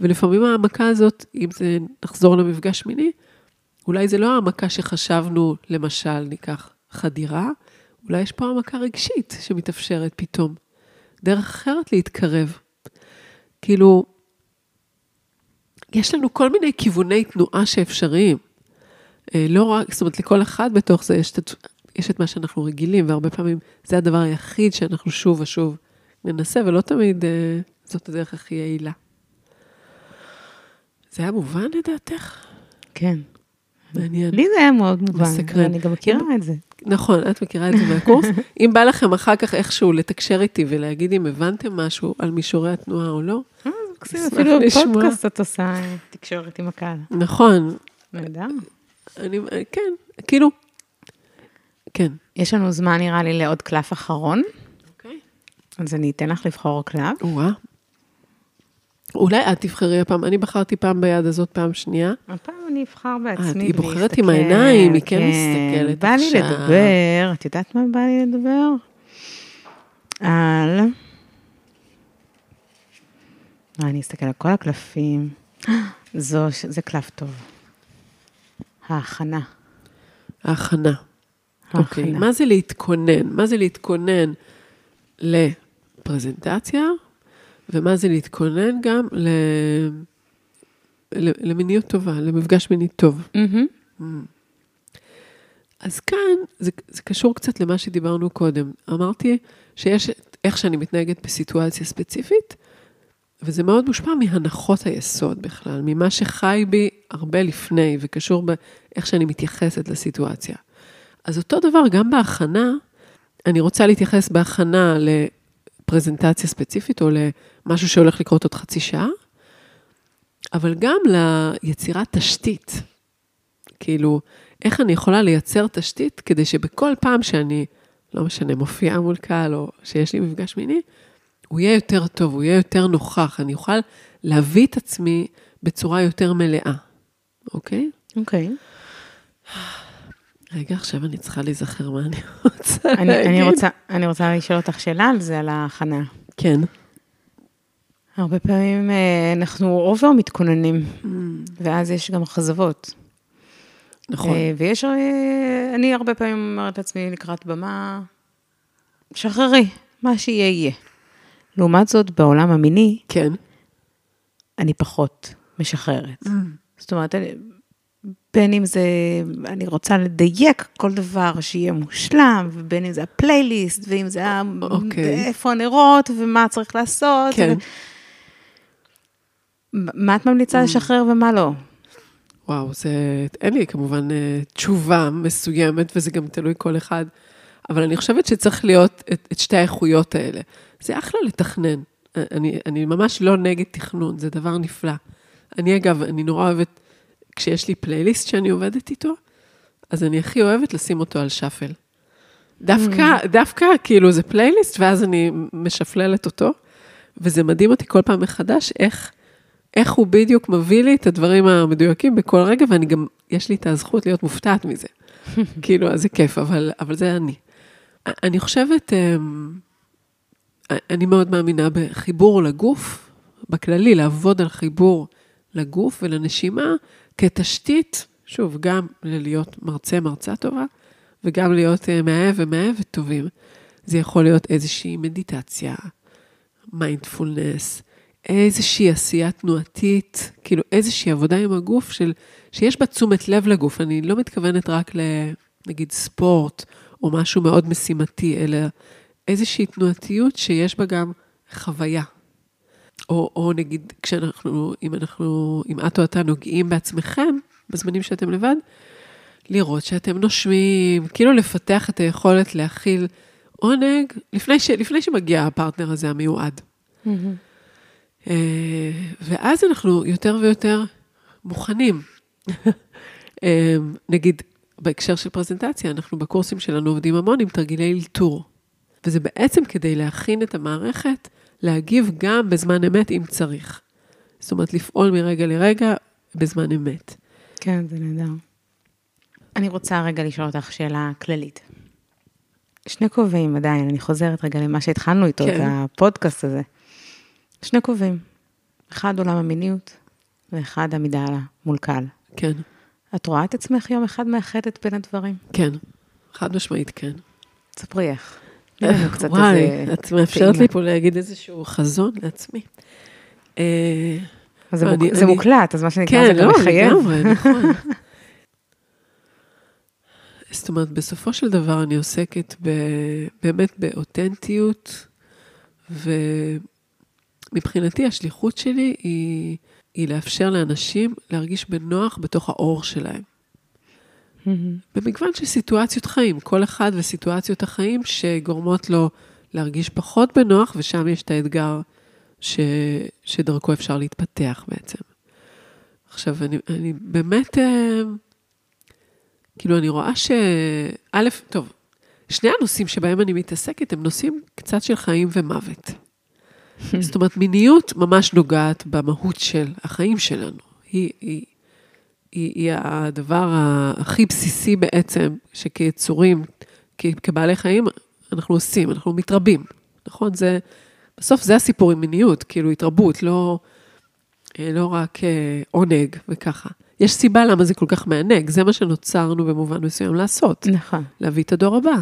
ולפעמים העמקה הזאת, אם זה נחזור למפגש מיני, אולי זה לא העמקה שחשבנו, למשל, ניקח חדירה, אולי יש פה העמקה רגשית שמתאפשרת פתאום. דרך אחרת להתקרב. כאילו, יש לנו כל מיני כיווני תנועה שאפשריים. אה, לא רק, זאת אומרת, לכל אחד בתוך זה יש את, יש את מה שאנחנו רגילים, והרבה פעמים זה הדבר היחיד שאנחנו שוב ושוב ננסה, ולא תמיד אה, זאת הדרך הכי יעילה. זה היה מובן לדעתך? כן. מעניין. לי זה היה מאוד מובן, מסקרן. ואני גם מכירה את זה. נכון, את מכירה את זה מהקורס. אם בא לכם אחר כך איכשהו לתקשר איתי ולהגיד אם הבנתם משהו על מישורי התנועה או לא, אשמח אפילו לשמוע. בפודקאסט את עושה תקשורת עם הקהל. נכון, נהדר. אני, כן, כאילו, כן. יש לנו זמן, נראה לי, לעוד קלף אחרון, אוקיי. אז אני אתן לך לבחור קלף. וואה. אולי את תבחרי הפעם, אני בחרתי פעם ביד הזאת, פעם שנייה. הפעם אני אבחר בעצמי היא בלי בוחרת להסתכל. עם העיניים, היא כן מסתכלת בא לי עכשיו. לדבר, את יודעת מה בא לי לדבר? על... אה, אני אסתכל על כל הקלפים. זו, זה קלף טוב. ההכנה. ההכנה. אוקיי, ההכנה. מה זה להתכונן? מה זה להתכונן לפרזנטציה, ומה זה להתכונן גם ל... למיניות טובה, למפגש מיני טוב. מהמם. אז כאן, זה, זה קשור קצת למה שדיברנו קודם. אמרתי שיש איך שאני מתנהגת בסיטואציה ספציפית, וזה מאוד מושפע מהנחות היסוד בכלל, ממה שחי בי הרבה לפני, וקשור באיך שאני מתייחסת לסיטואציה. אז אותו דבר, גם בהכנה, אני רוצה להתייחס בהכנה לפרזנטציה ספציפית, או למשהו שהולך לקרות עוד חצי שעה, אבל גם ליצירת תשתית. כאילו, איך אני יכולה לייצר תשתית כדי שבכל פעם שאני, לא משנה, מופיעה מול קהל או שיש לי מפגש מיני, הוא יהיה יותר טוב, הוא יהיה יותר נוכח, אני אוכל להביא את עצמי בצורה יותר מלאה, אוקיי? אוקיי. רגע, עכשיו אני צריכה להיזכר מה אני רוצה אני, להגיד. אני רוצה לשאול אותך שאלה על זה, על ההכנה. כן. הרבה פעמים אה, אנחנו אובר מתכוננים, Mm, ואז יש גם אכזבות. נכון. אה, ויש, אה, אני הרבה פעמים אומרת לעצמי לקראת במה, שחררי, מה שיהיה יהיה. לעומת זאת, בעולם המיני, כן. אני פחות משחררת. זאת אומרת, אני- בין אם זה, אני רוצה לדייק כל דבר שיהיה מושלם, ובין אם זה הפלייליסט, ואם זה ה- אוקיי. איפה הנרות, ומה צריך לעשות. כן. ו- מה את ממליצה לשחרר ומה לא? וואו, זה, אין לי כמובן אה, תשובה מסוימת, וזה גם תלוי כל אחד, אבל אני חושבת שצריך להיות את, את שתי האיכויות האלה. זה אחלה לתכנן. אה, אני, אני ממש לא נגד תכנון, זה דבר נפלא. אני אגב, אני נורא אוהבת, כשיש לי פלייליסט שאני עובדת איתו, אז אני הכי אוהבת לשים אותו על שאפל. דווקא, דווקא כאילו זה פלייליסט, ואז אני משפללת אותו, וזה מדהים אותי כל פעם מחדש, איך, איך הוא בדיוק מביא לי את הדברים המדויקים בכל רגע, ואני גם, יש לי את הזכות להיות מופתעת מזה. כאילו, אז זה כיף, אבל, אבל זה אני. אני חושבת, אמ, אני מאוד מאמינה בחיבור לגוף, בכללי, לעבוד על חיבור לגוף ולנשימה כתשתית, שוב, גם ללהיות מרצה, מרצה טובה, וגם להיות אה, מאהב ומאהבת טובים. זה יכול להיות איזושהי מדיטציה, מיינדפולנס, איזושהי עשייה תנועתית, כאילו איזושהי עבודה עם הגוף של, שיש בה תשומת לב לגוף. אני לא מתכוונת רק לנגיד ספורט או משהו מאוד משימתי, אלא איזושהי תנועתיות שיש בה גם חוויה. או, או נגיד, כשאנחנו, אם אנחנו, אם את או אתה נוגעים בעצמכם, בזמנים שאתם לבד, לראות שאתם נושמים, כאילו לפתח את היכולת להכיל עונג לפני, ש, לפני שמגיע הפרטנר הזה המיועד. Mm-hmm. ואז אנחנו יותר ויותר מוכנים. אה, נגיד, בהקשר של פרזנטציה, אנחנו בקורסים שלנו עובדים המון עם תרגילי אלתור. וזה בעצם כדי להכין את המערכת להגיב גם בזמן אמת אם צריך. זאת אומרת, לפעול מרגע לרגע בזמן אמת. כן, זה נהדר. אני רוצה רגע לשאול אותך שאלה כללית. שני כובעים עדיין, אני חוזרת רגע למה שהתחלנו איתו, כן. את הפודקאסט הזה. שני כובעים. אחד עולם המיניות, ואחד עמידה מול קהל. כן. את רואה את עצמך יום אחד מאחדת בין הדברים? כן, חד משמעית כן. תספרי איך. וואי, את מאפשרת לי פה להגיד איזשהו חזון לעצמי. אה, זה מוקלט, אז מה שנקרא, זה גם מחייב. כן, לא, לגמרי, נכון. זאת אומרת, בסופו של דבר אני עוסקת באמת באותנטיות, ומבחינתי השליחות שלי היא, היא לאפשר לאנשים להרגיש בנוח בתוך האור שלהם. Mm-hmm. במגוון של סיטואציות חיים, כל אחד וסיטואציות החיים שגורמות לו להרגיש פחות בנוח, ושם יש את האתגר ש, שדרכו אפשר להתפתח בעצם. עכשיו, אני, אני באמת... אה, כאילו, אני רואה ש... א', טוב, שני הנושאים שבהם אני מתעסקת הם נושאים קצת של חיים ומוות. זאת אומרת, מיניות ממש נוגעת במהות של החיים שלנו. היא, היא, היא, היא הדבר הכי בסיסי בעצם, שכיצורים, כבעלי חיים, אנחנו עושים, אנחנו מתרבים, נכון? זה, בסוף זה הסיפור עם מיניות, כאילו התרבות, לא, לא רק אה, עונג וככה. יש סיבה למה זה כל כך מענג, זה מה שנוצרנו במובן מסוים לעשות. נכון. להביא את הדור הבא.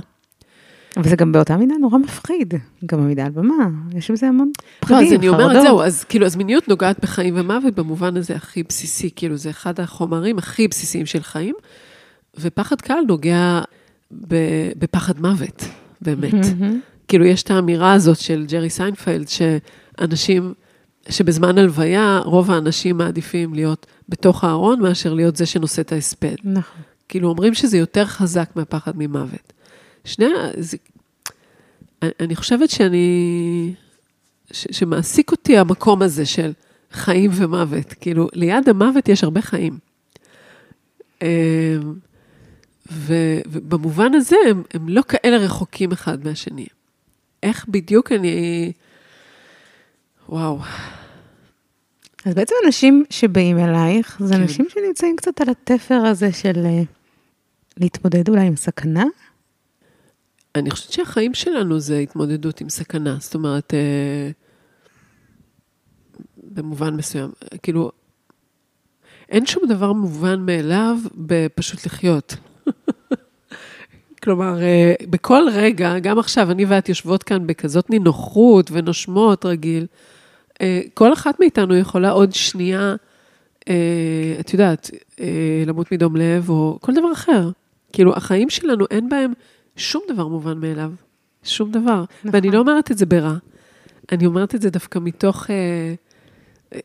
אבל זה גם באותה מידה נורא מפחיד, גם העמידה על במה, יש בזה המון פחדים, חרדות. לא, אז אני אומרת, זהו, אז כאילו, אז מיניות נוגעת בחיים ומוות במובן הזה הכי בסיסי, כאילו, זה אחד החומרים הכי בסיסיים של חיים, ופחד קהל נוגע בפחד מוות, באמת. כאילו, יש את האמירה הזאת של ג'רי סיינפלד, שאנשים, שבזמן הלוויה, רוב האנשים מעדיפים להיות בתוך הארון, מאשר להיות זה שנושא את ההספד. נכון. כאילו, אומרים שזה יותר חזק מהפחד ממוות. שני, זה, אני חושבת שאני, ש, שמעסיק אותי המקום הזה של חיים ומוות. כאילו, ליד המוות יש הרבה חיים. אמ, ו, ובמובן הזה, הם, הם לא כאלה רחוקים אחד מהשני. איך בדיוק אני... וואו. אז בעצם אנשים שבאים אלייך, זה כן. אנשים שנמצאים קצת על התפר הזה של אה, להתמודד אולי עם סכנה? אני חושבת שהחיים שלנו זה התמודדות עם סכנה. זאת אומרת, אה, במובן מסוים, כאילו, אין שום דבר מובן מאליו בפשוט לחיות. כלומר, אה, בכל רגע, גם עכשיו, אני ואת יושבות כאן בכזאת נינוחות ונושמות רגיל, אה, כל אחת מאיתנו יכולה עוד שנייה, אה, את יודעת, אה, למות מדום לב, או כל דבר אחר. כאילו, החיים שלנו, אין בהם שום דבר מובן מאליו. שום דבר. נכון. ואני לא אומרת את זה ברע. אני אומרת את זה דווקא מתוך אה,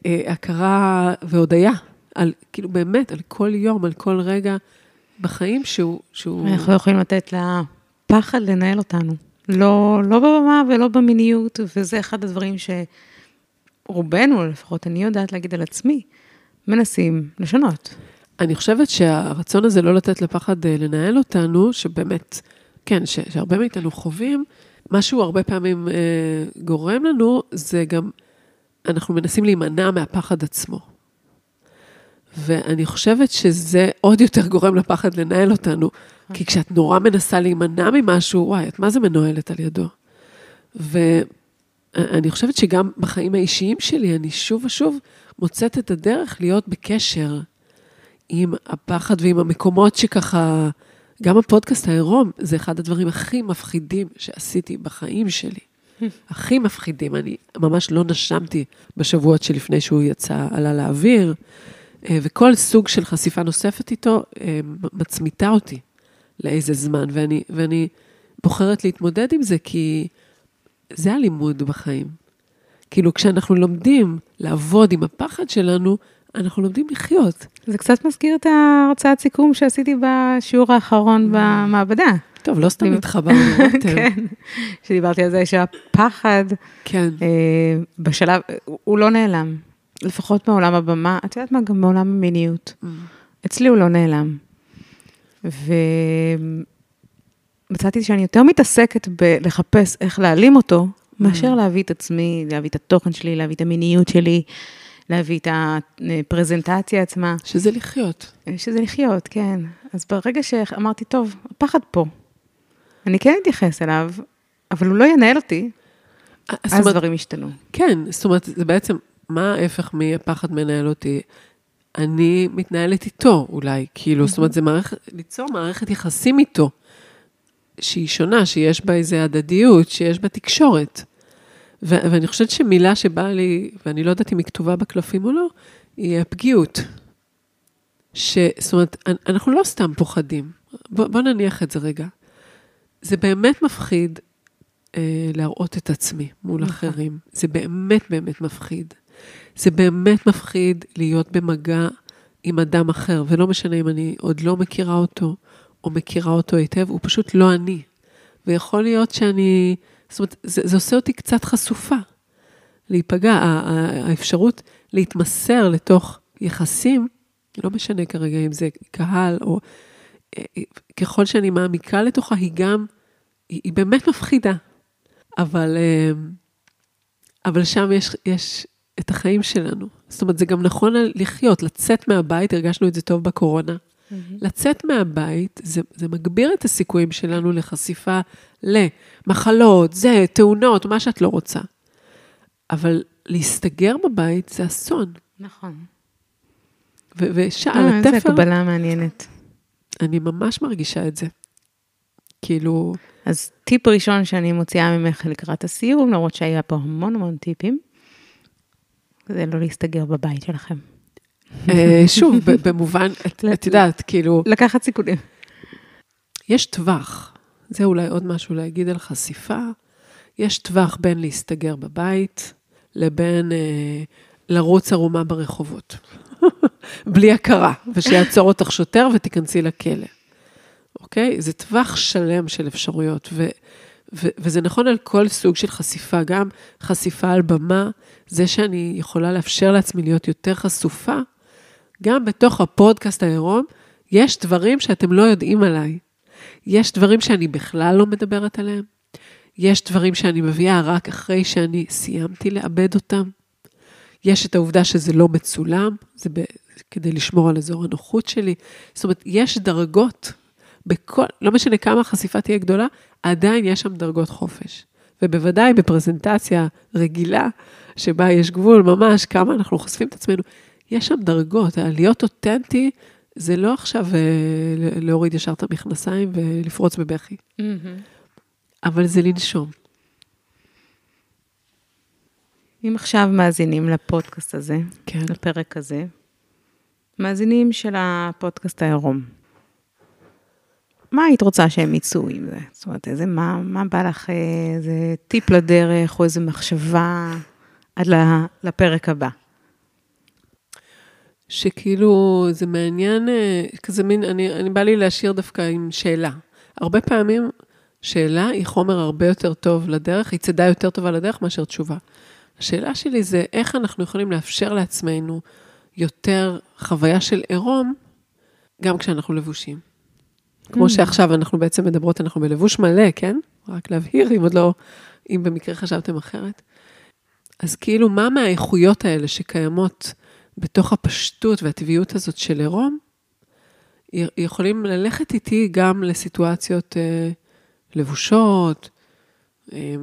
אה, הכרה והודיה. על, כאילו, באמת, על כל יום, על כל רגע בחיים שהוא... שהוא... אנחנו יכולים לתת לפחד לנהל אותנו. לא, לא בבמה ולא במיניות, וזה אחד הדברים ש... רובנו, לפחות אני יודעת להגיד על עצמי, מנסים לשנות. אני חושבת שהרצון הזה לא לתת לפחד אה, לנהל אותנו, שבאמת, כן, ש, שהרבה מאיתנו חווים, מה שהוא הרבה פעמים אה, גורם לנו, זה גם, אנחנו מנסים להימנע מהפחד עצמו. ואני חושבת שזה עוד יותר גורם לפחד לנהל אותנו, כי כשאת נורא מנסה להימנע ממשהו, וואי, את מה זה מנוהלת על ידו? ו... אני חושבת שגם בחיים האישיים שלי, אני שוב ושוב מוצאת את הדרך להיות בקשר עם הפחד ועם המקומות שככה, גם הפודקאסט העירום, זה אחד הדברים הכי מפחידים שעשיתי בחיים שלי. הכי מפחידים. אני ממש לא נשמתי בשבועות שלפני שהוא יצא, עלה לאוויר, אה, וכל סוג של חשיפה נוספת איתו אה, מצמיתה אותי לאיזה זמן, ואני, ואני בוחרת להתמודד עם זה, כי זה הלימוד בחיים. כאילו, כשאנחנו לומדים לעבוד עם הפחד שלנו, אנחנו לומדים לחיות. זה קצת מזכיר את ההרצאת סיכום שעשיתי בשיעור האחרון במעבדה. טוב, לא סתם התחברנו, רותם. כן, שדיברתי על זה שהפחד, כן. אה, בשלב, הוא לא נעלם. לפחות מעולם הבמה, את יודעת מה, גם מעולם המיניות. אצלי הוא לא נעלם. ומצאתי שאני יותר מתעסקת בלחפש איך להעלים אותו, מאשר להביא את עצמי, להביא את התוכן שלי, להביא את המיניות שלי, להביא את הפרזנטציה עצמה. שזה לחיות. שזה לחיות, כן. אז ברגע שאמרתי, טוב, הפחד פה. אני כן אתייחס אליו, אבל הוא לא ינהל אותי, אה, אז אומרת, דברים ישתנו. כן, זאת אומרת, זה בעצם, מה ההפך מהפחד מנהל אותי? אני מתנהלת איתו אולי, כאילו, זאת אומרת, זה מערכת, ליצור מערכת יחסים איתו, שהיא שונה, שיש בה איזו הדדיות, שיש בה תקשורת. ו- ואני חושבת שמילה שבאה לי, ואני לא יודעת אם היא כתובה בקלפים או לא, היא הפגיעות. ש... זאת אומרת, אנ- אנחנו לא סתם פוחדים. בוא, בוא נניח את זה רגע. זה באמת מפחיד אה, להראות את עצמי מול נכון. אחרים. זה באמת באמת מפחיד. זה באמת מפחיד להיות במגע עם אדם אחר, ולא משנה אם אני עוד לא מכירה אותו או מכירה אותו היטב, הוא פשוט לא אני. ויכול להיות שאני, זאת אומרת, זה, זה עושה אותי קצת חשופה. להיפגע, האפשרות להתמסר לתוך יחסים, לא משנה כרגע אם זה קהל או... אה, ככל שאני מעמיקה לתוכה, היא גם, היא, היא באמת מפחידה. אבל, אה, אבל שם יש, יש את החיים שלנו. זאת אומרת, זה גם נכון לחיות, לצאת מהבית, הרגשנו את זה טוב בקורונה. לצאת מהבית, זה, זה מגביר את הסיכויים שלנו לחשיפה למחלות, זה, תאונות, מה שאת לא רוצה. אבל להסתגר בבית זה אסון. נכון. ושעל איזה התפר, הקבלה מעניינת. אני ממש מרגישה את זה. כאילו, אז טיפ ראשון שאני מוציאה ממך לקראת הסיום, למרות שהיה פה המון המון טיפים, זה לא להסתגר בבית שלכם. אה, שוב, במובן, את, את יודעת, כאילו, לקחת סיכונים. יש טווח. זה אולי עוד משהו להגיד על חשיפה. יש טווח בין להסתגר בבית לבין אה, לרוץ ערומה ברחובות. בלי הכרה, ושיעצור אותך שוטר ותיכנסי לכלא. אוקיי? זה טווח שלם של אפשרויות, ו, ו, וזה נכון על כל סוג של חשיפה, גם חשיפה על במה, זה שאני יכולה לאפשר לעצמי להיות יותר חשופה, גם בתוך הפודקאסט העירום, יש דברים שאתם לא יודעים עליי. יש דברים שאני בכלל לא מדברת עליהם. יש דברים שאני מביאה רק אחרי שאני סיימתי לעבד אותם. יש את העובדה שזה לא מצולם, זה ב, כדי לשמור על אזור הנוחות שלי. זאת אומרת, יש דרגות בכל, לא משנה כמה החשיפה תהיה גדולה, עדיין יש שם דרגות חופש. ובוודאי בפרזנטציה רגילה, שבה יש גבול ממש, כמה אנחנו חושפים את עצמנו, יש שם דרגות. להיות אותנטי זה לא עכשיו אה, להוריד ישר את המכנסיים ולפרוץ בבכי, אבל זה לנשום. אם עכשיו מאזינים לפודקאסט הזה, כן. לפרק הזה, מאזינים של הפודקאסט העירום, מה היית רוצה שהם יצאו עם זה? זאת אומרת, איזה, מה, מה בא לך, איזה טיפ לדרך, או איזה מחשבה עד לפרק הבא? שכאילו זה מעניין, אה, כזה מין, אני, אני בא לי להשאיר דווקא עם שאלה. הרבה פעמים שאלה היא חומר הרבה יותר טוב לדרך, היא צידה יותר טובה לדרך מאשר תשובה. השאלה שלי זה איך אנחנו יכולים לאפשר לעצמנו יותר חוויה של עירום, גם כשאנחנו לבושים. כמו שעכשיו אנחנו בעצם מדברות, אנחנו בלבוש מלא, כן? רק להבהיר, אם עוד לא, אם במקרה חשבתם אחרת. אז כאילו, מה מהאיכויות האלה שקיימות בתוך הפשטות והטבעיות הזאת של עירום, יכולים ללכת איתי גם לסיטואציות אה, לבושות, אה,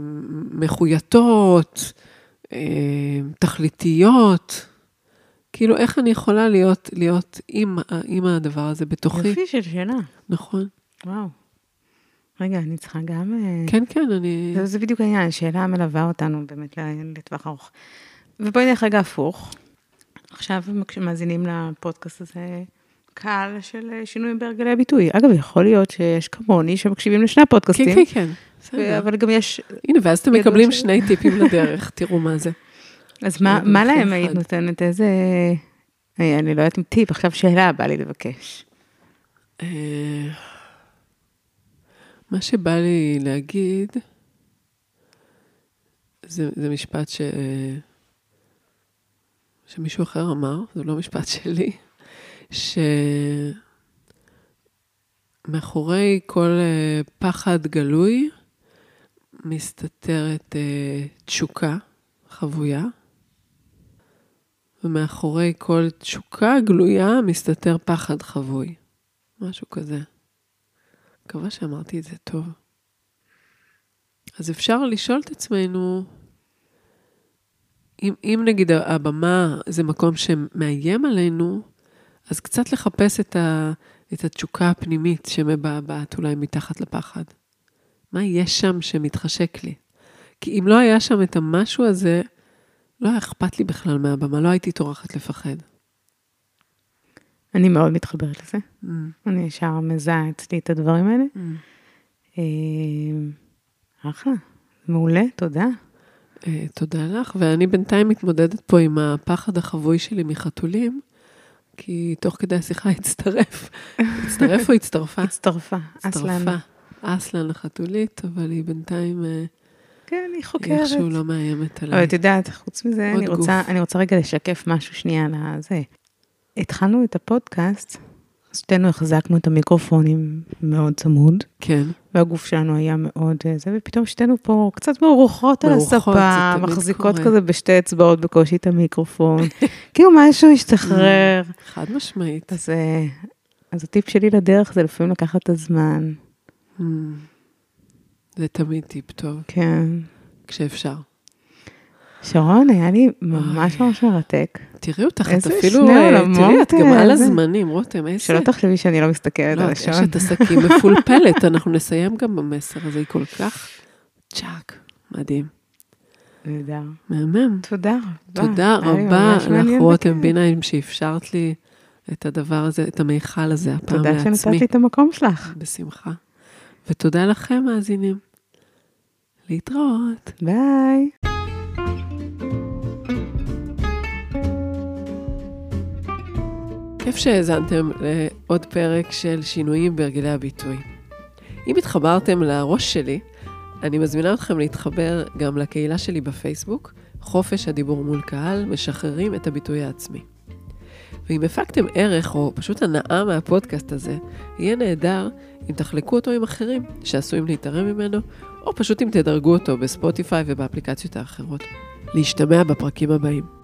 מחויטות, אה, תכליתיות. כאילו, איך אני יכולה להיות, להיות עם, עם הדבר הזה בתוכי? יופי של שאלה, נכון. וואו. רגע, אני צריכה גם... אה, כן, כן, אני... זה, זה בדיוק העניין, השאלה מלווה אותנו באמת לטווח ארוך. ובואי נלך רגע הפוך. עכשיו, כשמאזינים לפודקאסט הזה, קהל של אה, שינויים בהרגלי הביטוי. אגב, יכול להיות שיש כמוני שמקשיבים לשני הפודקאסטים. כן, כן, כן. אבל גם יש... הנה, ואז אתם מקבלים שני טיפים לדרך, תראו מה זה. אז מה, להם היית. נותנת? איזה... אה, אני לא יודעת אם טיפ, עכשיו שאלה בא לי לבקש. אה, מה שבא לי להגיד, זה, זה משפט ש... שמישהו אחר אמר, זה לא משפט שלי, שמאחורי כל אה, פחד גלוי מסתתרת אה, תשוקה חבויה, ומאחורי כל תשוקה גלויה מסתתר פחד חבוי. משהו כזה. מקווה שאמרתי את זה טוב. אז אפשר לשאול את עצמנו, אם, אם נגיד הבמה זה מקום שמאיים עלינו, אז קצת לחפש את, ה, את התשוקה הפנימית שמבעבעת אולי מתחת לפחד. מה יש שם שמתחשק לי? כי אם לא היה שם את המשהו הזה, לא היה אכפת לי בכלל מהבמה, לא הייתי טורחת לפחד. אני מאוד מתחברת לזה. Mm, אני ישר מזהה אצלי את הדברים האלה. mm. אה, אחלה, מעולה, תודה. אה, תודה לך, ואני בינתיים מתמודדת פה עם הפחד החבוי שלי מחתולים, כי תוך כדי השיחה הצטרף. הצטרף או הצטרפה? הצטרפה, אסלן. הצטרפה. אסלן החתולית, אבל היא בינתיים אה, כן, היא היא חוקרת. איכשהו לא מאיימת אבל עליי. את יודעת, חוץ מזה, אני רוצה. אני רוצה רגע לשקף משהו שנייה על הזה. התחלנו את הפודקאסט, שתינו החזקנו את המיקרופונים מאוד צמוד, כן, והגוף שלנו היה מאוד אה, זה, ופתאום שתינו פה קצת מרוחות על הספה, מחזיקות קורה. כזה בשתי אצבעות בקושי את המיקרופון. כאילו משהו השתחרר. חד משמעית. אז, אה, אז הטיפ שלי לדרך זה לפעמים לקחת את הזמן. Mm. זה תמיד טיפ טוב, כן. כשאפשר. שרון, היה לי ממש ממש מרתק. תראי אותך, את אפילו, אה, תראי, את גם על. הזמנים, רותם, איזה... שלא תחשבי שאני לא מסתכלת לא, על את השעון. אשת עסקים מפולפלת, אנחנו נסיים גם במסר הזה, היא כל כך צ'אק, מדהים. נהדר. מהמם. תודה רבה. תודה רבה לך, רותם. ביניים, שאפשרת לי את הדבר הזה, את המיכל הזה, הפעם תודה שנתת לעצמי. לי את המקום שלך. בשמחה. ותודה לכם, מאזינים. להתראות. ביי. כיף שהאזנתם לעוד פרק של שינויים בהרגלי הביטוי. אם התחברתם לראש שלי, אני מזמינה אתכם להתחבר גם לקהילה שלי בפייסבוק, חופש הדיבור מול קהל, משחררים את הביטוי העצמי. ואם הפקתם ערך או פשוט הנאה מהפודקאסט הזה, יהיה נהדר אם תחלקו אותו עם אחרים שעשויים להתערם ממנו, או פשוט אם תדרגו אותו בספוטיפיי ובאפליקציות האחרות. להשתמע בפרקים הבאים.